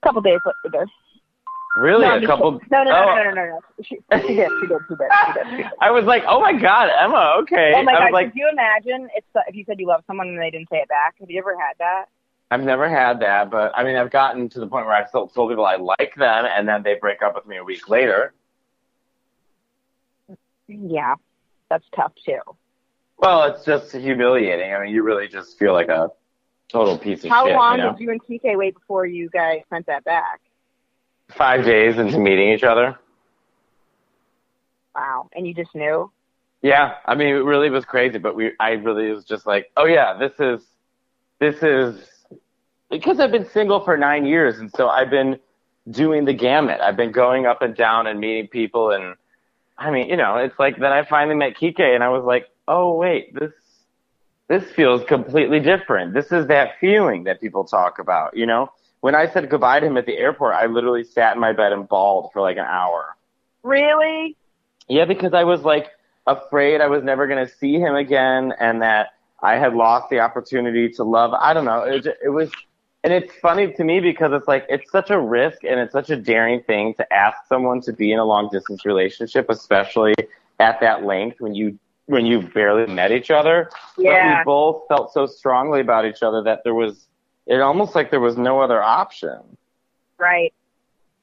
[SPEAKER 4] A couple days later.
[SPEAKER 3] Really?
[SPEAKER 4] no,
[SPEAKER 3] a couple?
[SPEAKER 4] kidding. No, no, no,
[SPEAKER 3] Oh.
[SPEAKER 4] no, no, no, no. She, she did, she did, she did, she did. She did. [LAUGHS]
[SPEAKER 3] I was like, oh my god, Emma. Okay.
[SPEAKER 4] Oh my
[SPEAKER 3] I
[SPEAKER 4] god!
[SPEAKER 3] was like,
[SPEAKER 4] could you imagine if if you said you love someone and they didn't say it back? Have you ever had that?
[SPEAKER 3] I've never had that, but I mean, I've gotten to the point where I've still told people I like them, and then they break up with me a week later.
[SPEAKER 4] Yeah, that's tough too.
[SPEAKER 3] Well, it's just humiliating. I mean, you really just feel like a total piece of
[SPEAKER 4] How
[SPEAKER 3] shit.
[SPEAKER 4] How long
[SPEAKER 3] you know?
[SPEAKER 4] did you and TK wait before you guys sent that back?
[SPEAKER 3] Five days into meeting each other.
[SPEAKER 4] Wow, and you just knew.
[SPEAKER 3] Yeah, I mean, it really was crazy, but we, I really was just like, oh yeah, this is, this is, because I've been single for nine years, and so I've been doing the gamut. I've been going up and down and meeting people, and I mean, you know, it's like then I finally met Kike, and I was like, oh wait, this, this feels completely different. This is that feeling that people talk about, you know? When I said goodbye to him at the airport, I literally sat in my bed and bawled for like an hour.
[SPEAKER 4] Really?
[SPEAKER 3] Yeah, because I was like afraid I was never going to see him again and that I had lost the opportunity to love. I don't know. It, it was, and it's funny to me because it's like, it's such a risk and it's such a daring thing to ask someone to be in a long distance relationship, especially at that length when you, when you barely met each other. But we both felt so strongly about each other that there was, it almost like there was no other option.
[SPEAKER 4] Right.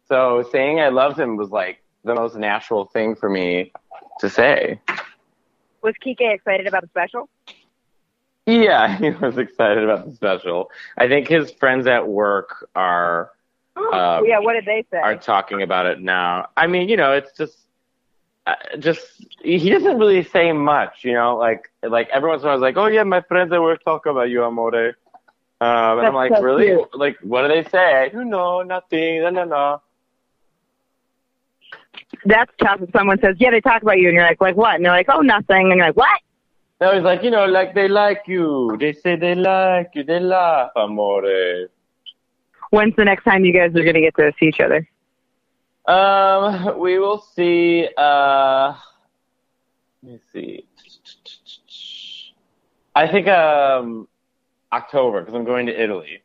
[SPEAKER 3] So saying I loved him was like the most natural thing for me to say.
[SPEAKER 4] Was Kike excited about the special?
[SPEAKER 3] Yeah, [LAUGHS] he was excited about the special. I think his friends at work are Um,
[SPEAKER 4] yeah. What did they say?
[SPEAKER 3] are talking about it now. I mean, you know, it's just uh, just he doesn't really say much, you know, like like every once in a while he's like, "Oh yeah, my friends at work talk about you, amore." Um, and I'm like,
[SPEAKER 4] so
[SPEAKER 3] really?
[SPEAKER 4] cute.
[SPEAKER 3] Like, what do they say? I don't know, nothing. No, no, no.
[SPEAKER 4] That's tough. If someone says, "Yeah, they talk about you," and you're like, "Like what?" And they're like, "Oh, nothing," and you're like, "What?"
[SPEAKER 3] No, he's like, you know, like they like you. They say they like you. They laugh, amore.
[SPEAKER 4] When's the next time you guys are gonna get to see each other?
[SPEAKER 3] Um, we will see. Uh, let me see. I think um October because I'm going to Italy.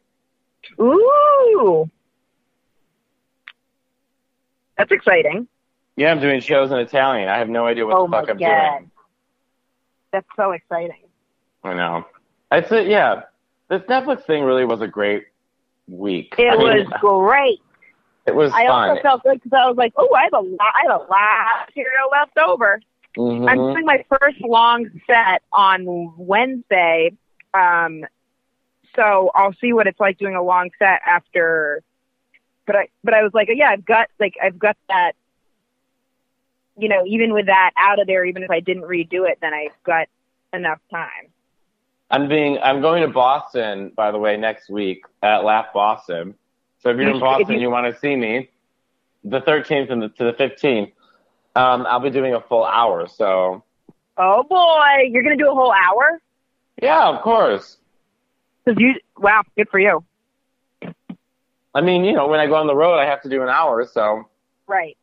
[SPEAKER 4] Ooh, that's exciting.
[SPEAKER 3] Yeah, I'm doing shows in Italian. I have no idea what
[SPEAKER 4] oh
[SPEAKER 3] the fuck I'm
[SPEAKER 4] god,
[SPEAKER 3] doing.
[SPEAKER 4] That's so exciting.
[SPEAKER 3] I know. I said, yeah, this Netflix thing really was a great week.
[SPEAKER 4] It
[SPEAKER 3] I mean,
[SPEAKER 4] was [LAUGHS] great.
[SPEAKER 3] It was
[SPEAKER 4] I
[SPEAKER 3] fun.
[SPEAKER 4] also felt good because I was like, "Oh, I have a lot. I have a lot of material left over."
[SPEAKER 3] Mhm.
[SPEAKER 4] I'm doing my first long set on Wednesday. Um, so I'll see what it's like doing a long set after. But I, but I was like, yeah, I've got like I've got that. You know, even with that out of there, even if I didn't redo it, then I've got enough time.
[SPEAKER 3] I'm being I'm going to Boston, by the way, next week at Laugh Boston. So if you're in [LAUGHS] Boston,
[SPEAKER 4] you-
[SPEAKER 3] you, want to see me, the 13th and the, to the 15th, um, I'll be doing a full hour. So
[SPEAKER 4] Oh boy, you're gonna do a whole hour?
[SPEAKER 3] yeah, of course.
[SPEAKER 4] Cause you, wow, good for you.
[SPEAKER 3] I mean, you know, when I go on the road, I have to do an hour. So
[SPEAKER 4] Right.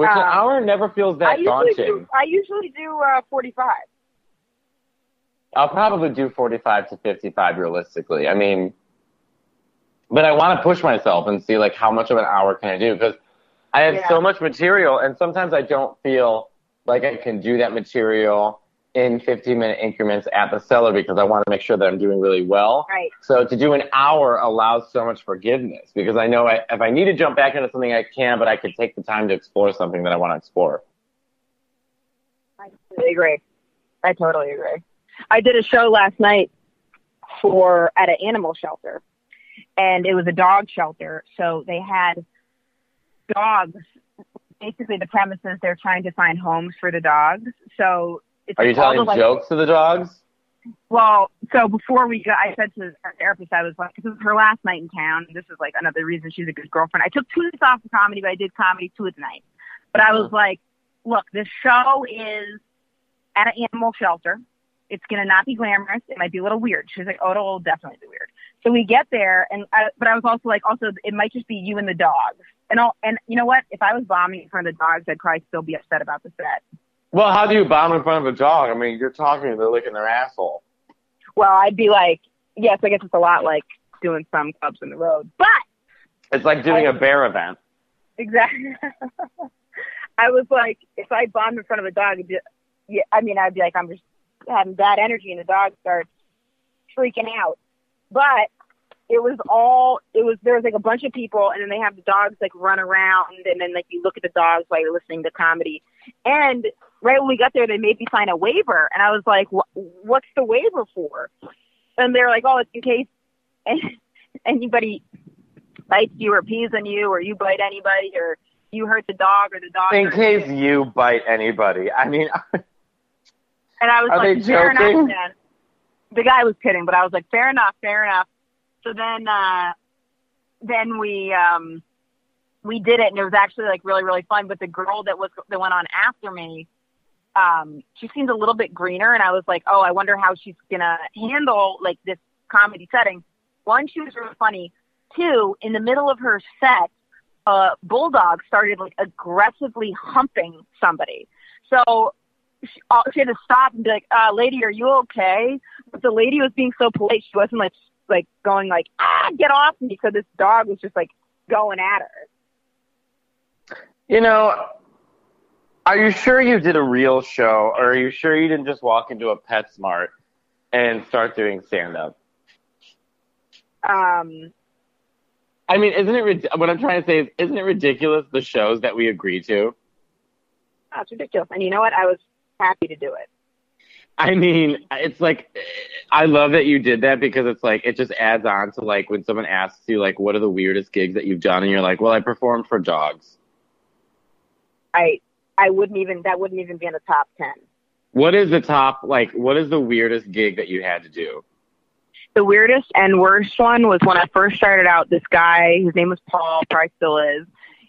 [SPEAKER 3] Which an
[SPEAKER 4] Um,
[SPEAKER 3] hour never feels
[SPEAKER 4] I
[SPEAKER 3] that
[SPEAKER 4] usually
[SPEAKER 3] daunting.
[SPEAKER 4] do. I usually do uh, 45.
[SPEAKER 3] I'll probably do 45 to 55 realistically. I mean, but I want to push myself and see like how much of an hour can I do because I have
[SPEAKER 4] Yeah.
[SPEAKER 3] so much material and sometimes I don't feel like I can do that material in 15 minute increments at the cellar because I want to make sure that I'm doing really well.
[SPEAKER 4] Right.
[SPEAKER 3] So to do an hour allows so much forgiveness because I know I, if I need to jump back into something I can, but I can take the time to explore something that I want to explore.
[SPEAKER 4] I totally agree. I totally agree. I did a show last night for at an animal shelter, and it was a dog shelter. So they had dogs. Basically, the premise is they're trying to find homes for the dogs. So it's
[SPEAKER 3] Are you telling
[SPEAKER 4] like,
[SPEAKER 3] jokes to the dogs?
[SPEAKER 4] Well, so before we got, I said to our therapist, I was like, this is her last night in town. This is like another reason she's a good girlfriend. I took two nights off of comedy, but I did comedy two of the nights. But I was mm-hmm. like, look, this show is at an animal shelter. It's gonna not be glamorous. It might be a little weird. She's like, oh, it'll definitely be weird. So we get there, and I, but I was also like, also it might just be you and the dogs. And all, and you know what? If I was bombing in front of the dogs, I'd probably still be upset about the set.
[SPEAKER 3] Well, how do you bomb in front of a dog? I mean, you're talking, they're licking their asshole.
[SPEAKER 4] Well, I'd be like, yes, I guess it's a lot like doing some clubs in the road, but
[SPEAKER 3] It's like doing a bear event.
[SPEAKER 4] Exactly. [LAUGHS] I was like, if I bombed in front of a dog, be, yeah, I mean, I'd be like, I'm just having bad energy, and the dog starts freaking out. But it was all, it was, there was like a bunch of people, and then they have the dogs like run around, and then like you look at the dogs while you're listening to comedy. And right when we got there, they made me sign a waiver, and I was like, "Wh- what's the waiver for? And they're like, oh, it's in case [LAUGHS] anybody bites you or pees on you, or you bite anybody, or you hurt the dog, or the dog.
[SPEAKER 3] In case
[SPEAKER 4] you.
[SPEAKER 3] you bite anybody. I mean, [LAUGHS]
[SPEAKER 4] And I was
[SPEAKER 3] Are
[SPEAKER 4] like,
[SPEAKER 3] they
[SPEAKER 4] fair
[SPEAKER 3] joking?
[SPEAKER 4] enough, man. The guy was kidding, but I was like, fair enough, fair enough. So then, uh, then we, um, we did it and it was actually like really, really fun. But the girl that was, that went on after me, um, she seemed a little bit greener and I was like, oh, I wonder how she's to handle like this comedy setting. One, she was really funny. Two, in the middle of her set, a bulldog started like aggressively humping somebody. So she, uh, she had to stop and be like, uh, lady, are you okay? But the lady was being so polite. She wasn't like, like going like, ah, get off me. So this dog was just like going at her.
[SPEAKER 3] You know, are you sure you did a real show, or are you sure you didn't just walk into a PetSmart and start doing stand up?
[SPEAKER 4] Um,
[SPEAKER 3] I mean, isn't it rid- what I'm trying to say is, isn't it ridiculous the shows that we agree to?
[SPEAKER 4] that's ridiculous. And you know what? I was happy to do it.
[SPEAKER 3] I mean, it's like I love that you did that because it's like it just adds on to like when someone asks you like what are the weirdest gigs that you've done and you're like, well, I performed for dogs.
[SPEAKER 4] I, I wouldn't even, that wouldn't even be in the top 10.
[SPEAKER 3] What is the top like? What is the weirdest gig that you had to do?
[SPEAKER 4] the weirdest and worst one was when I first started out. This guy, his name was Paul, probably still is.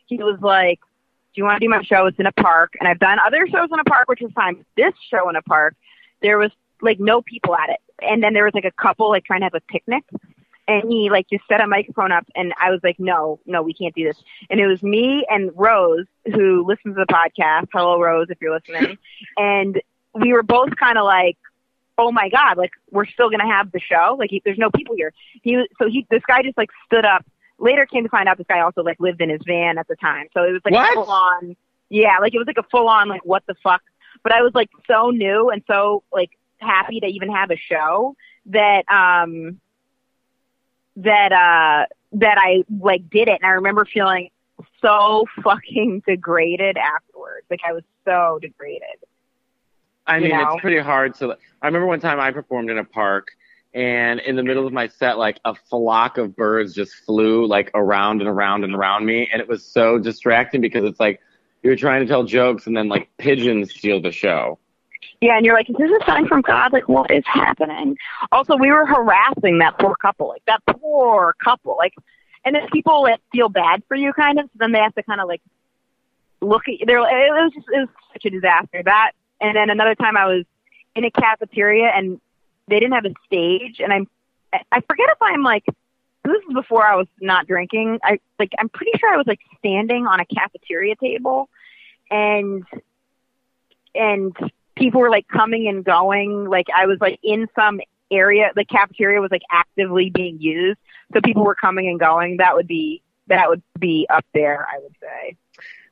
[SPEAKER 4] He was like, "Do you want to do my show? It's in a park." And I've done other shows in a park, which is fine. This show in a park, there was like no people at it, and then there was like a couple like trying to have a picnic. And he like just set a microphone up, and I was like, "No, no, we can't do this." And it was me and Rose, who listens to the podcast. Hello, Rose, if you're listening. [LAUGHS] And we were both kind of like, oh my god, like we're still gonna have the show. Like he, there's no people here. He was so he this guy just like stood up. Later came to find out this guy also like lived in his van at the time. So it was like
[SPEAKER 3] What?
[SPEAKER 4] full on yeah, like it was like a full on like what the fuck. But I was like so new and so like happy to even have a show that um that uh that I like did it and I remember feeling so fucking degraded afterwards. Like I was so degraded.
[SPEAKER 3] I mean,
[SPEAKER 4] know?
[SPEAKER 3] it's pretty hard to. I remember one time I performed in a park, and in the middle of my set, like a flock of birds just flew like around and around and around me, and it was so distracting because it's like you're trying to tell jokes, and then like pigeons steal the show.
[SPEAKER 4] Yeah, and you're like, is this a sign from God? Like, what is happening? Also, we were harassing that poor couple, like that poor couple, like, and then people like feel bad for you, kind of. So then they have to kind of like look at you. They're, it was just, it was such a disaster. That, and then another time I was in a cafeteria and they didn't have a stage, and I'm, I forget if I'm like, this is before I was not drinking. I like, I'm pretty sure I was like standing on a cafeteria table, and and people were like coming and going. Like I was like in some area, the cafeteria was like actively being used, so people were coming and going. That would be that would be up there, I would say.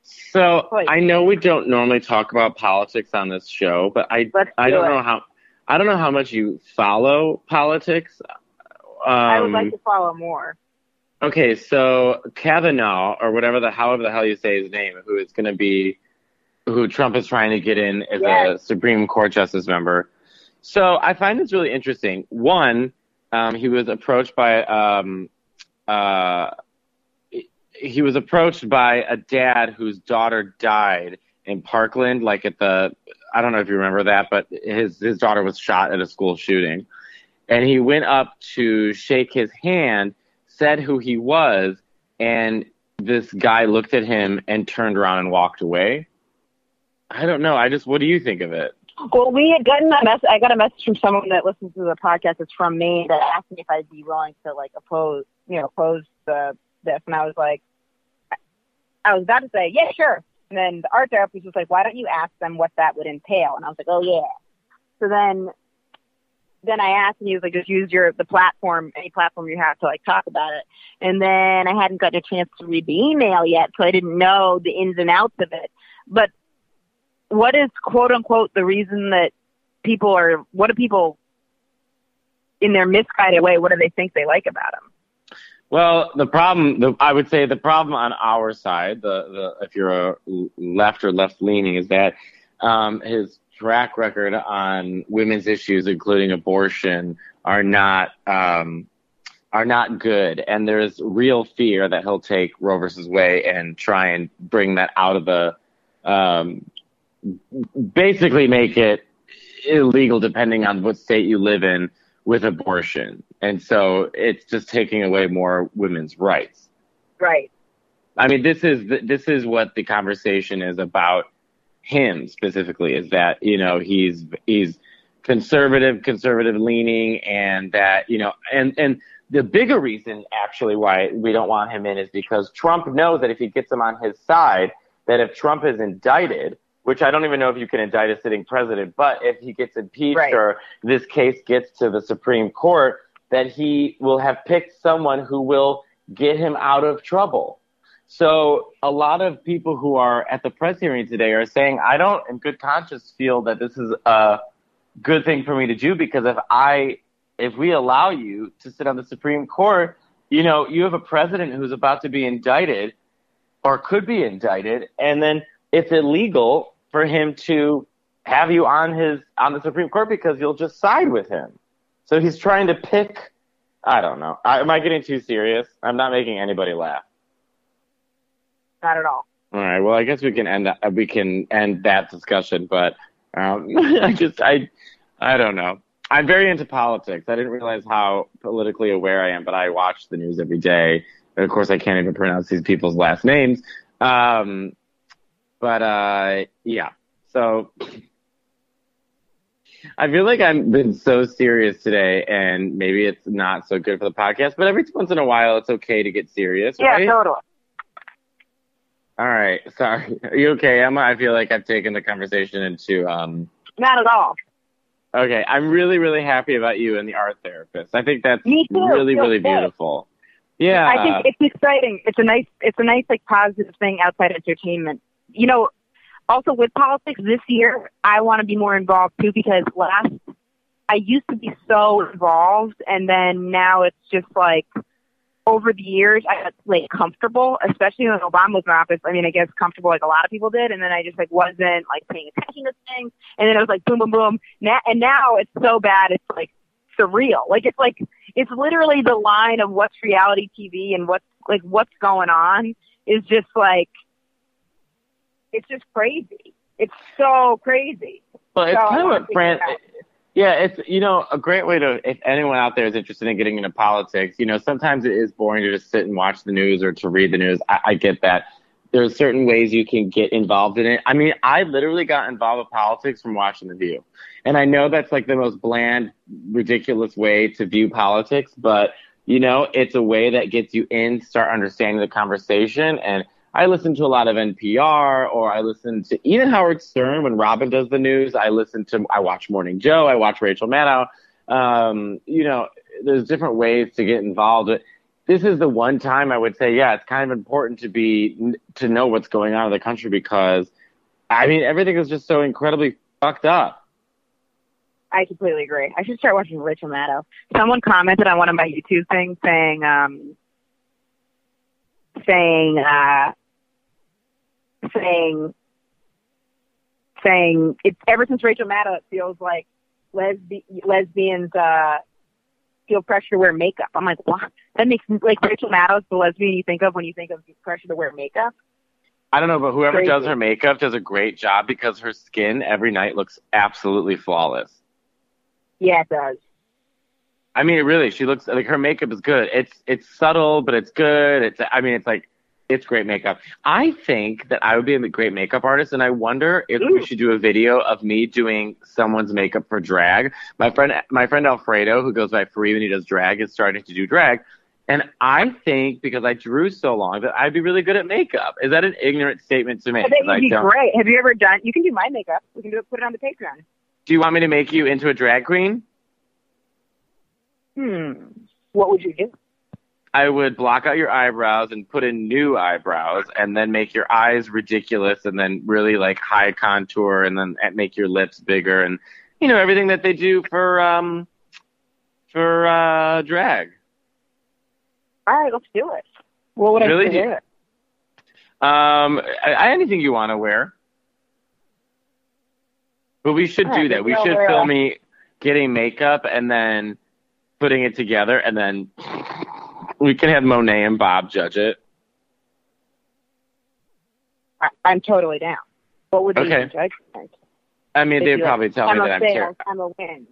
[SPEAKER 3] So
[SPEAKER 4] Right.
[SPEAKER 3] I know we don't normally talk about politics on this show, but I
[SPEAKER 4] Let's
[SPEAKER 3] I
[SPEAKER 4] do
[SPEAKER 3] don't
[SPEAKER 4] it.
[SPEAKER 3] know how I don't know how much you follow politics. Um,
[SPEAKER 4] I would like to follow more.
[SPEAKER 3] Okay, so Kavanaugh, or whatever the however the hell you say his name, who is going to be, who Trump is trying to get in as a Supreme Court justice member. So I find this really interesting. One, um, he was approached by, um, uh, he was approached by a dad whose daughter died in Parkland, like at the, I don't know if you remember that, but his his daughter was shot at a school shooting, and he went up to shake his hand said who he was, and this guy looked at him and turned around and walked away. I don't know. I just, what do you think of it?
[SPEAKER 4] Well, we had gotten a mess. I got a message from someone that listens to the podcast. It's from me that asked me if I'd be willing to like oppose, you know, oppose the this, and I was like, I was about to say, yeah, sure. And then the art therapist was like, why don't you ask them what that would entail? And I was like, oh yeah. So then, then I asked, and he was like, just use your the platform, any platform you have to like talk about it. And then I hadn't gotten a chance to read the email yet, so I didn't know the ins and outs of it. But what is quote unquote the reason that people are what do people in their misguided way what do they think they like about him
[SPEAKER 3] Well, the problem, the, I would say the problem on our side, the, the if you're a left or left leaning, is that um, his track record on women's issues, including abortion, are not um, are not good, and there's real fear that he'll take Roe versus Wade and try and bring that out of the, um, basically make it illegal depending on what state you live in with abortion. And so it's just taking away more women's rights.
[SPEAKER 4] Right.
[SPEAKER 3] I mean, this is this is what the conversation is about him specifically is that, you know, he's he's conservative, conservative leaning and that, you know, and and the bigger reason actually why we don't want him in is because Trump knows that if he gets him on his side, that if Trump is indicted, which I don't even know if you can indict a sitting president, but if he gets impeached
[SPEAKER 4] Right.
[SPEAKER 3] or this case gets to the Supreme Court, that he will have picked someone who will get him out of trouble. So a lot of people who are at the press hearing today are saying, I don't, in good conscience, feel that this is a good thing for me to do because if I, if we allow you to sit on the Supreme Court, you know, you have a president who's about to be indicted or could be indicted, and then it's illegal for him to have you on his on the Supreme Court because you'll just side with him. So he's trying to pick. I don't know. I, am I getting too serious? I'm not making anybody laugh.
[SPEAKER 4] Not at all.
[SPEAKER 3] All right. Well, I guess we can end that, we can end that discussion, but um, [LAUGHS] I just I I don't know. I'm very into politics. I didn't realize how politically aware I am, but I watch the news every day. And of course, I can't even pronounce these people's last names. Um, but uh, yeah. So I feel like I've been so serious today, and maybe it's not so good for the podcast. But every once in a while, it's okay to get serious,
[SPEAKER 4] Yeah,
[SPEAKER 3] right?
[SPEAKER 4] totally.
[SPEAKER 3] All right. [LAUGHS] Sorry. Are you okay, Emma? I feel like I've taken the conversation into um
[SPEAKER 4] Not at all.
[SPEAKER 3] okay. I'm really, really happy about you and the art therapist. I think that's really, really
[SPEAKER 4] good.
[SPEAKER 3] beautiful. Yeah.
[SPEAKER 4] I think it's exciting. It's a nice, it's a nice like positive thing outside entertainment. You know, also with politics this year, I want to be more involved too because last I used to be so involved, and then now it's just like over the years I got like comfortable, especially when Obama was in office. I mean, I guess comfortable like a lot of people did, and then I just like wasn't like paying attention to things, and then it was like boom, boom, boom. Now, and now it's so bad, it's like surreal. Like it's like it's literally the line of what's reality TV and what's like what's going on is just like it's just crazy. It's so crazy.
[SPEAKER 3] well, it's
[SPEAKER 4] so
[SPEAKER 3] kind of
[SPEAKER 4] wanna
[SPEAKER 3] what
[SPEAKER 4] figure
[SPEAKER 3] Fran.
[SPEAKER 4] it out.
[SPEAKER 3] Yeah, it's you know a great way to if anyone out there is interested in getting into politics. You know, sometimes it is boring to just sit and watch the news or to read the news. I, I get that. There's certain ways you can get involved in it. I mean, I literally got involved with politics from watching The View, and I know that's like the most bland, ridiculous way to view politics, but you know, it's a way that gets you in, start understanding the conversation. And I listen to a lot of NPR or I listen to even Howard Stern when Robin does the news. I listen to, I watch Morning Joe. I watch Rachel Maddow. Um, you know, there's different ways to get involved. This is the one time I would say, yeah, it's kind of important to be, to know what's going on in the country because I mean, everything is just so incredibly fucked up.
[SPEAKER 4] I completely agree. I should start watching Rachel Maddow. Someone commented on one of my YouTube things saying, um, saying, uh, saying, saying it's ever since Rachel Maddow, it feels like lesbi- lesbians, uh, feel pressure to wear makeup. I'm like, what? That makes like Rachel Maddow's the lesbian you think of when you think of pressure to wear makeup.
[SPEAKER 3] I don't know, but whoever
[SPEAKER 4] Crazy.
[SPEAKER 3] does her makeup does a great job because her skin every night looks absolutely flawless.
[SPEAKER 4] Yeah, it does.
[SPEAKER 3] I mean, it really, she looks like her makeup is good. It's it's subtle, but it's good. It's I mean, it's like it's great makeup. I think that I would be a great makeup artist, and I wonder if we should do a video of me doing someone's makeup for drag. My friend, my friend Alfredo, who goes by Free when he does drag, is starting to do drag, and I think because I drew so long that I'd be really good at makeup. Is that an ignorant statement to make?
[SPEAKER 4] I
[SPEAKER 3] 'Cause
[SPEAKER 4] you'd be great. Have you ever done? You can do my makeup. We can do it. Put it on the Patreon.
[SPEAKER 3] Do you want me to make you into a drag queen?
[SPEAKER 4] Hmm. What would you do?
[SPEAKER 3] I would block out your eyebrows and put in new eyebrows and then make your eyes ridiculous and then really like high contour and then make your lips bigger and you know everything that they do for um for uh drag.
[SPEAKER 4] All right, let's do it. What would
[SPEAKER 3] Really?
[SPEAKER 4] I do? It?
[SPEAKER 3] Um I, I- anything you want to wear. But we should
[SPEAKER 4] All
[SPEAKER 3] do
[SPEAKER 4] right,
[SPEAKER 3] that. We should film me getting makeup and then putting it together and then we can have Monet and Bob judge it.
[SPEAKER 4] I, I'm totally down. What would be
[SPEAKER 3] Okay.
[SPEAKER 4] judgment?
[SPEAKER 3] I mean,
[SPEAKER 4] They'd
[SPEAKER 3] they'd probably
[SPEAKER 4] like,
[SPEAKER 3] tell me
[SPEAKER 4] Emma
[SPEAKER 3] that I'm terrible.
[SPEAKER 4] Emma wins.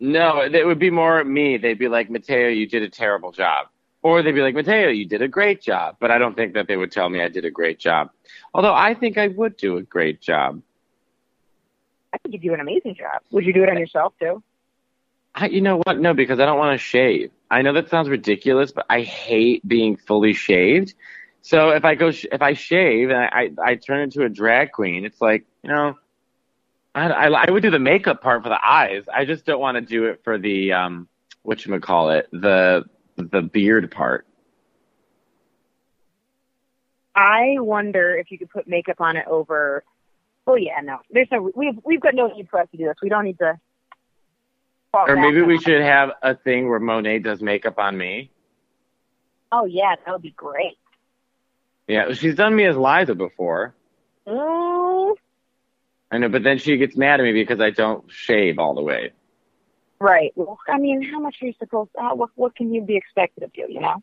[SPEAKER 3] No, it would be more me. They'd be like, Matteo, you did a terrible job. Or they'd be like, Matteo, you did a great job. But I don't think that they would tell me I did a great job. Although I think I would do a great job.
[SPEAKER 4] I think you do an amazing job. Would you do it on yourself too?
[SPEAKER 3] I, you know what? No, because I don't want to shave. I know that sounds ridiculous, but I hate being fully shaved. So if I go, sh- if I shave and I, I, I turn into a drag queen, it's like, you know, I, I, I would do the makeup part for the eyes. I just don't want to do it for the, um, what you call it, the, the beard part.
[SPEAKER 4] I wonder if you could put makeup on it over. Oh yeah, no. There's no. We've we've got no need for us to do this. We don't need to.
[SPEAKER 3] Or maybe we should have a thing where Monet does makeup on me.
[SPEAKER 4] Oh yeah, that would be great.
[SPEAKER 3] Yeah, she's done me as Liza before.
[SPEAKER 4] Mm,
[SPEAKER 3] I know, but then she gets mad at me because I don't shave all the way.
[SPEAKER 4] right. Well, I mean, how much are you supposed? How, what what can you be expected of you? You know.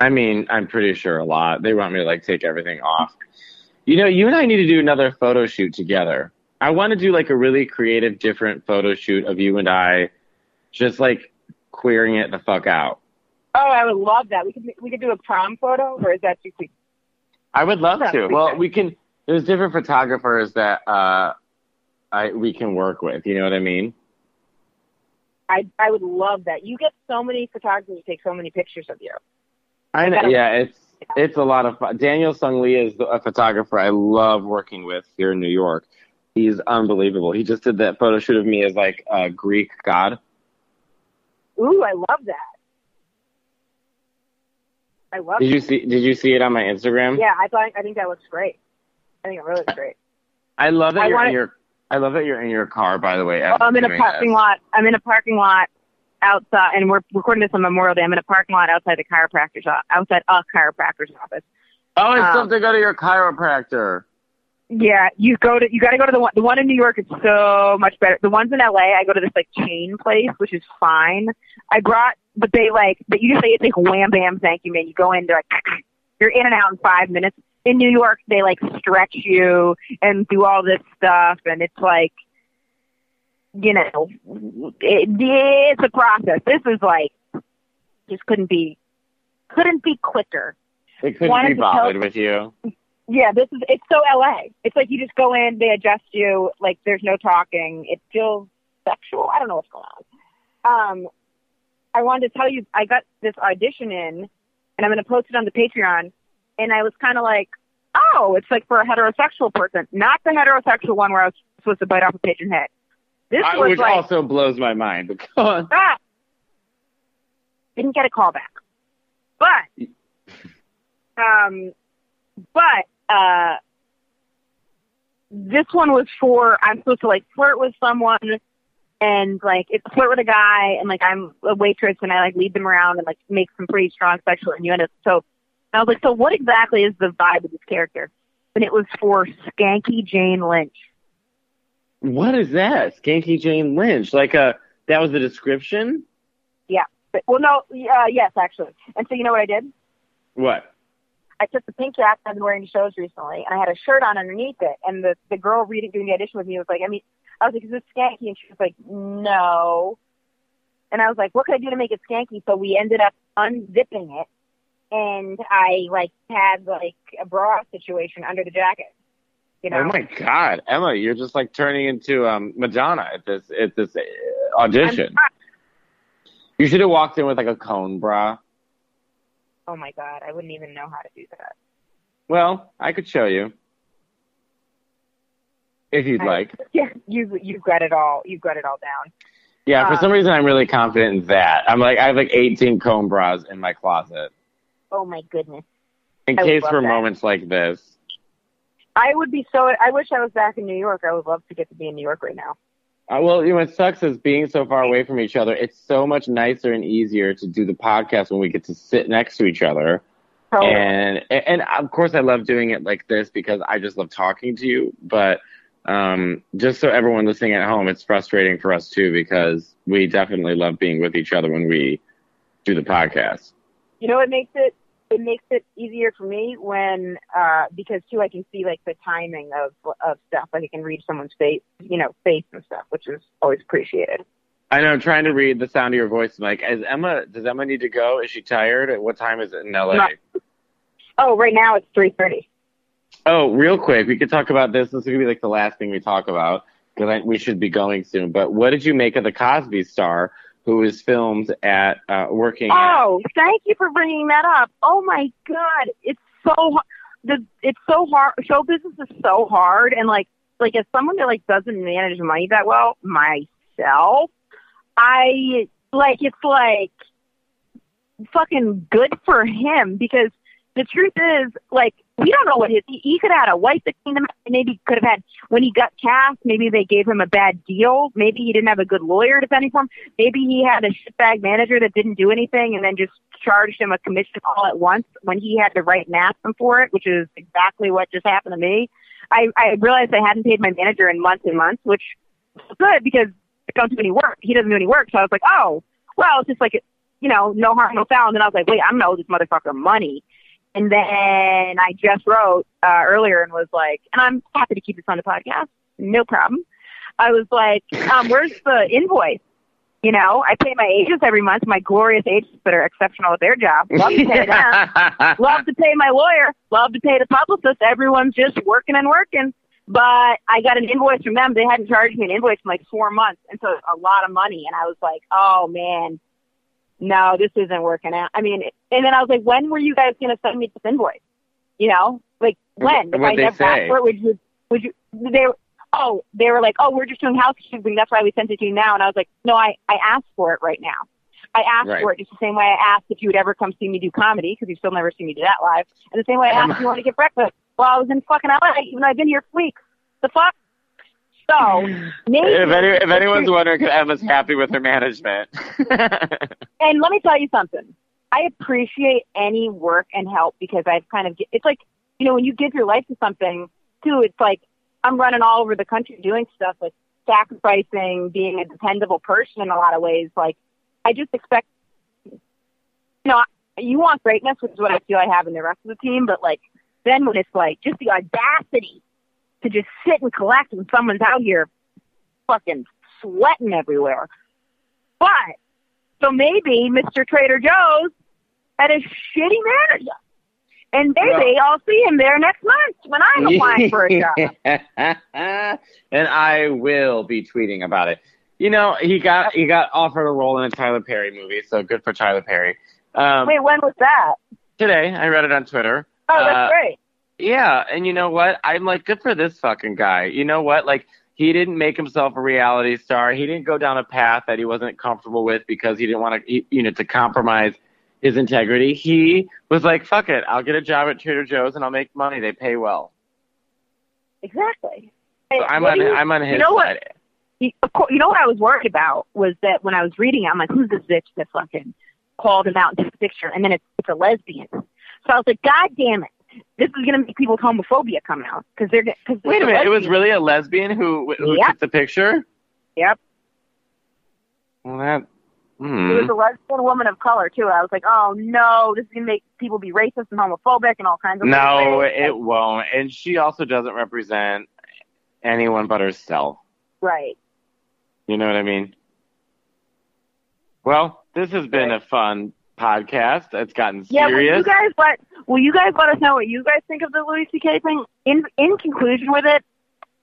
[SPEAKER 3] I mean, I'm pretty sure a lot. They want me to like take everything off. You know, you and I need to do another photo shoot together. I want to do like a really creative, different photo shoot of you and I, just like queering it the fuck out.
[SPEAKER 4] Oh, I would love that. We could we could do a prom photo, or is that too quick?
[SPEAKER 3] I would love to. Well, we can. There's different photographers that uh, I we can work with. You know what I mean?
[SPEAKER 4] I I would love that. You get so many photographers to take so many pictures of you.
[SPEAKER 3] I know. Yeah, it's it's a lot of fun. Daniel Sung Lee is a photographer I love working with here in New York. He's unbelievable. He just did that photo shoot of me as like a Greek god.
[SPEAKER 4] Ooh, I love that. I love.
[SPEAKER 3] Did you see? Did you see it on my Instagram?
[SPEAKER 4] Yeah, I thought I think that looks great. I think it really looks great.
[SPEAKER 3] I love that
[SPEAKER 4] I
[SPEAKER 3] you're
[SPEAKER 4] wanna-
[SPEAKER 3] in your. I love that you're in your car. By the way, as
[SPEAKER 4] Oh, I'm in a parking
[SPEAKER 3] this.
[SPEAKER 4] lot. I'm in a parking lot outside, and we're recording this on Memorial Day. I'm in a parking lot outside the chiropractor's o- outside a chiropractor's office.
[SPEAKER 3] Oh, it's
[SPEAKER 4] Um,
[SPEAKER 3] time to go to your chiropractor.
[SPEAKER 4] Yeah, you go to you got to go to the one. The one in New York is so much better. The ones in LA, I go to this like chain place, which is fine. I brought, but they like, but you just say it's like wham bam, thank you, man. You go in, they're like, [CLEARS THROAT] you're in and out in five minutes. In New York, they like stretch you and do all this stuff, and it's like, you know, it, it's a process. This is like, just couldn't be, couldn't be quicker.
[SPEAKER 3] It couldn't
[SPEAKER 4] wanted
[SPEAKER 3] be
[SPEAKER 4] to tell-
[SPEAKER 3] bothered with you.
[SPEAKER 4] Yeah, this is it's so LA. It's like you just go in, they adjust you, like there's no talking. It feels sexual. I don't know what's going on. Um I wanted to tell you I got this audition in and I'm gonna post it on the Patreon and I was kinda like, Oh, it's like for a heterosexual person. Not the heterosexual one where I was supposed to bite off a patron head. This
[SPEAKER 3] I,
[SPEAKER 4] was
[SPEAKER 3] which
[SPEAKER 4] like
[SPEAKER 3] also blows my mind. [LAUGHS] Go
[SPEAKER 4] ah, didn't get a call back. But [LAUGHS] um but uh this one was for I'm supposed to like flirt with someone and like it's flirt with a guy and like I'm a waitress and I like lead them around and like make some pretty strong sexual innuendos. So I was like, so what exactly is the vibe of this character? And it was for Skanky Jane Lynch.
[SPEAKER 3] What is that? Skanky Jane Lynch. Like a that was the description.
[SPEAKER 4] But, well, no, uh, yes, actually. And so you know what I did?
[SPEAKER 3] What?
[SPEAKER 4] I took the pink jacket I've been wearing to shows recently, and I had a shirt on underneath it. And the the girl reading doing the audition with me was like, I mean, I was like, is this skanky? And she was like, no. And I was like, what could I do to make it skanky? So we ended up unzipping it, and I like had like a bra situation under the jacket. You know,
[SPEAKER 3] Oh my God, Emma, you're just like turning into um Madonna at this at this uh, audition. You should have walked in with like a cone bra.
[SPEAKER 4] Oh my god, I wouldn't even know how to do that.
[SPEAKER 3] Well, I could show you if you'd
[SPEAKER 4] I-
[SPEAKER 3] like. [LAUGHS]
[SPEAKER 4] Yeah, you you've got it all. You've got it all down.
[SPEAKER 3] Yeah, for
[SPEAKER 4] uh,
[SPEAKER 3] some reason I'm really confident in that. I'm like I have like 18 cone bras in my closet
[SPEAKER 4] Oh my goodness.
[SPEAKER 3] in
[SPEAKER 4] I
[SPEAKER 3] case for
[SPEAKER 4] that.
[SPEAKER 3] moments like this.
[SPEAKER 4] I would be so. I wish I was back in New York. I would love to get to be in New York right now.
[SPEAKER 3] Uh, well, you know, what sucks is being so far away from each other. It's so much nicer and easier to do the podcast when we get to sit next to each other.
[SPEAKER 4] So,
[SPEAKER 3] and and of course I love doing it like this because I just love talking to you. But um, just so everyone listening at home, it's frustrating for us too because we definitely love being with each other when we do the podcast.
[SPEAKER 4] you know what makes it it makes it easier for me when uh because too I can see like the timing of of stuff. Like I can read someone's face, you know, face and stuff, which is always appreciated.
[SPEAKER 3] I know. I'm trying to read the sound of your voice, Mike. Is Emma? Does Emma need to go? Is she tired? What time is it in LA?
[SPEAKER 4] Not- Oh, right now it's three thirty.
[SPEAKER 3] Oh, real quick, we could talk about this. This is gonna be like the last thing we talk about because we should be going soon. But what did you make of the Cosby star who is filmed at uh, working? at-
[SPEAKER 4] Oh, thank you for bringing that up. Oh my god, it's so the it's so hard. Show business is so hard, and like like as someone that like doesn't manage money that well myself, I like it's like fucking good for him because the truth is like we don't know what his he, he could have had a wife to him, maybe could have had when he got cast maybe they gave him a bad deal. Maybe he didn't have a good lawyer defending him maybe he had a shitbag manager that didn't do anything and then just charged him a commission all at once when he had to write ask him for it which is exactly what just happened to me. I i realized i hadn't paid my manager in months and months which is good because I don't do any work. He doesn't do any work. So i was like oh well it's just like you know no harm no foul. And then i was like wait i'm gonna owe this motherfucker money and then I just wrote uh, earlier and was like, and I'm happy to keep this on the podcast, no problem. I was like, um, where's the invoice? You know, I pay my agents every month, my glorious agents that are exceptional at their job. Love to pay them. [LAUGHS] Love to pay my lawyer. Love to pay the publicist. Everyone's just working and working. But I got an invoice from them. They hadn't charged me an invoice in like four months. And so a lot of money. And I was like, oh man, no, this isn't working out. I mean, and then I was like, when were you guys going to send me this invoice? You know, like when? If I never asked for it, would you, would you, they were, oh, they were like, oh, we're just doing housekeeping. That's why we sent it to you now. And I was like, no, I, I asked for it right now. I asked
[SPEAKER 3] Right.
[SPEAKER 4] for it just the same way I asked if you would ever come see me do comedy because you've still never seen me do that live. And the same way I asked if you want to get breakfast while I was in fucking LA, even though I've been here for weeks. The fuck? So, maybe.
[SPEAKER 3] if, any, if anyone's wondering, Emma's happy with her management. [LAUGHS]
[SPEAKER 4] And let me tell you something. I appreciate any work and help because I've kind of, it's like, you know, when you give your life to something too, it's like I'm running all over the country doing stuff like sacrificing, being a dependable person in a lot of ways. Like, I just expect, you know, you want greatness, which is what I feel I have in the rest of the team, but like, then when it's like just the audacity to just sit and collect when someone's out here fucking sweating everywhere. But so maybe Mr. Trader Joe's had a shitty manager. And maybe I'll see him there next month when I'm applying for a job. [LAUGHS]
[SPEAKER 3] and I will be tweeting about it. You know, he got he got offered a role in a Tyler Perry movie, so good for Tyler Perry. Um,
[SPEAKER 4] Wait, when was that?
[SPEAKER 3] today, I read it on Twitter.
[SPEAKER 4] Oh, that's
[SPEAKER 3] Uh,
[SPEAKER 4] great.
[SPEAKER 3] Yeah, and you know what? I'm like, good for this fucking guy. You know what? Like, he didn't make himself a reality star. He didn't go down a path that he wasn't comfortable with because he didn't want to, you know, to compromise his integrity. He was like, fuck it, I'll get a job at Trader Joe's and I'll make money. They pay well.
[SPEAKER 4] Exactly.
[SPEAKER 3] So I'm
[SPEAKER 4] what
[SPEAKER 3] on,
[SPEAKER 4] you-
[SPEAKER 3] I'm on his
[SPEAKER 4] you know what? he, of course, you know what I was worried about was that when I was reading it, I'm like, who's this bitch that fucking called him out in this picture? And then it's, it's a lesbian. So I was like, God damn it. This is going to make people's homophobia come out. Cause they're, cause
[SPEAKER 3] Wait a minute, it was really a lesbian who who
[SPEAKER 4] Yep.
[SPEAKER 3] took the picture?
[SPEAKER 4] Yep.
[SPEAKER 3] Well, that.
[SPEAKER 4] It
[SPEAKER 3] Hmm.
[SPEAKER 4] was a lesbian woman of color too. I was like, oh no, this is gonna make people be racist and homophobic and all kinds of
[SPEAKER 3] No,
[SPEAKER 4] ways.
[SPEAKER 3] it won't. And she also doesn't represent anyone but herself.
[SPEAKER 4] right.
[SPEAKER 3] You know what I mean? Well, this has been a fun podcast. It's gotten serious.
[SPEAKER 4] Yeah, will you guys let will you guys let us know what you guys think of the Louis C.K. thing? In in conclusion with it,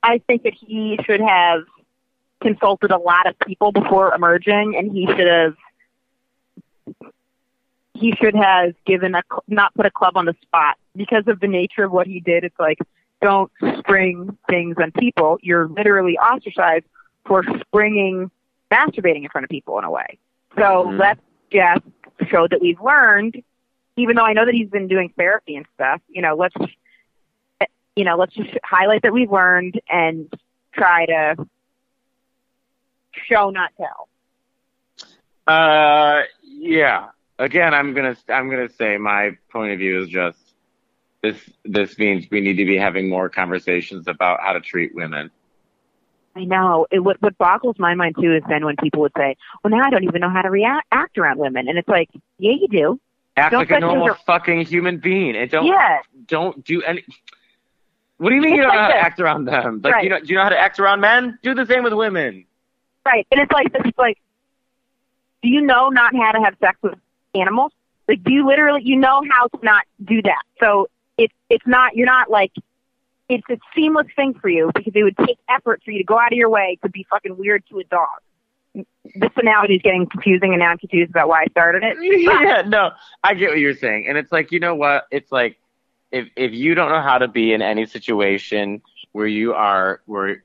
[SPEAKER 4] I think that he should have consulted a lot of people before emerging, and he should have he should have given a not put a club on the spot because of the nature of what he did. It's like don't spring things on people. You're literally ostracized for springing masturbating in front of people in a way. So
[SPEAKER 3] Mhm.
[SPEAKER 4] let's just show that we've learned, even though I know that he's been doing therapy and stuff, you know, let's, you know, let's just highlight that we've learned and try to show, not tell.
[SPEAKER 3] Uh, yeah. Again, I'm gonna I'm gonna say my point of view is just this. This means we need to be having more conversations about how to treat women.
[SPEAKER 4] I know. It, what, what boggles my mind too is then when people would say, well, now I don't even know how to react, act around women. And it's like, yeah, you do.
[SPEAKER 3] Act
[SPEAKER 4] Don't
[SPEAKER 3] like a normal
[SPEAKER 4] yourself-
[SPEAKER 3] fucking human being, and don't
[SPEAKER 4] Yeah.
[SPEAKER 3] don't do any. What do you mean you don't know how to act around them? Like
[SPEAKER 4] Right.
[SPEAKER 3] you know, do you know how to act around men? Do the same with women.
[SPEAKER 4] Right. And it's like it's like do you know not how to have sex with animals? Like do you literally you know how to not do that. So it's it's not you're not like it's a seamless thing for you because it would take effort for you to go out of your way to be fucking weird to a dog. This analogy is getting confusing and now I'm confused about why I started it. [LAUGHS]
[SPEAKER 3] yeah, no, I get what you're saying, and it's like you know what? It's like if if you don't know how to be in any situation where you are where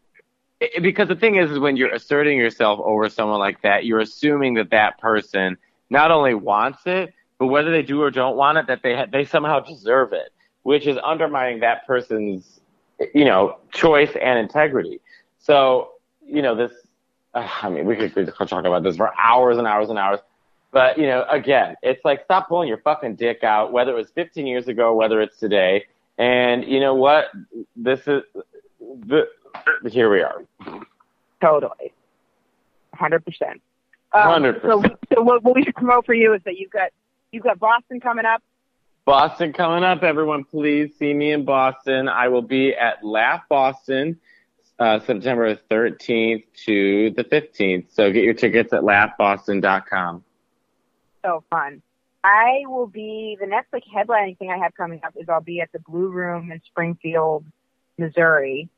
[SPEAKER 3] because the thing is, is when you're asserting yourself over someone like that, you're assuming that that person not only wants it, but whether they do or don't want it, that they ha- they somehow deserve it, which is undermining that person's you know choice and integrity. So you know this. Uh, I mean, we could, talk about this for hours and hours and hours. But you know, again, it's like stop pulling your fucking dick out, whether it was 15 years ago, whether it's today. And you know what? This is the here we are.
[SPEAKER 4] Totally. Hundred percent. Um,
[SPEAKER 3] 100%.
[SPEAKER 4] So, so what, what we should promote for you is that you've got you've got Boston coming up.
[SPEAKER 3] Boston coming up, everyone. Please see me in Boston. I will be at Laugh Boston, uh, September 13th to the 15th. So get your tickets at laughboston.com.
[SPEAKER 4] So fun. I will be the next like headlining thing I have coming up is I'll be at the Blue Room in Springfield, Missouri,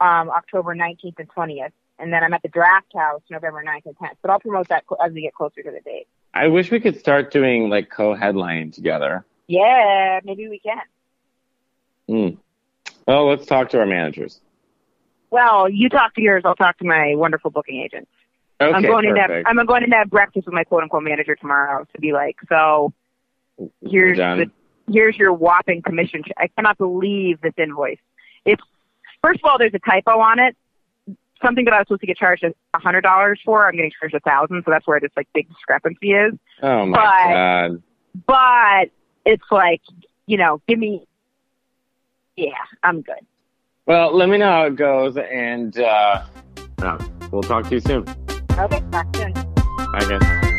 [SPEAKER 4] um, October 19th and 20th, and then I'm at the Draft House November 9th and 10th. But I'll promote that as we get closer to the date.
[SPEAKER 3] I wish we could start doing like co-headlining together.
[SPEAKER 4] Yeah, maybe we can.
[SPEAKER 3] Hmm. Well, let's talk to our managers.
[SPEAKER 4] Well, you talk to yours. I'll talk to my wonderful booking agent.
[SPEAKER 3] Okay,
[SPEAKER 4] I'm going to have,
[SPEAKER 3] perfect.
[SPEAKER 4] I'm going to have breakfast with my quote unquote manager tomorrow to be like, so here's the, here's your whopping commission. I cannot believe this invoice. It's first of all, there's a typo on it. Something that I was supposed to get charged a hundred dollars for, I'm getting charged a thousand. So that's where this like big discrepancy is.
[SPEAKER 3] Oh my
[SPEAKER 4] but-
[SPEAKER 3] god.
[SPEAKER 4] But it's like, you know, give me. Yeah, I'm good.
[SPEAKER 3] Well, let me know how it goes, and uh, no, we'll talk to you soon.
[SPEAKER 4] Okay, talk soon.
[SPEAKER 3] Bye, guys.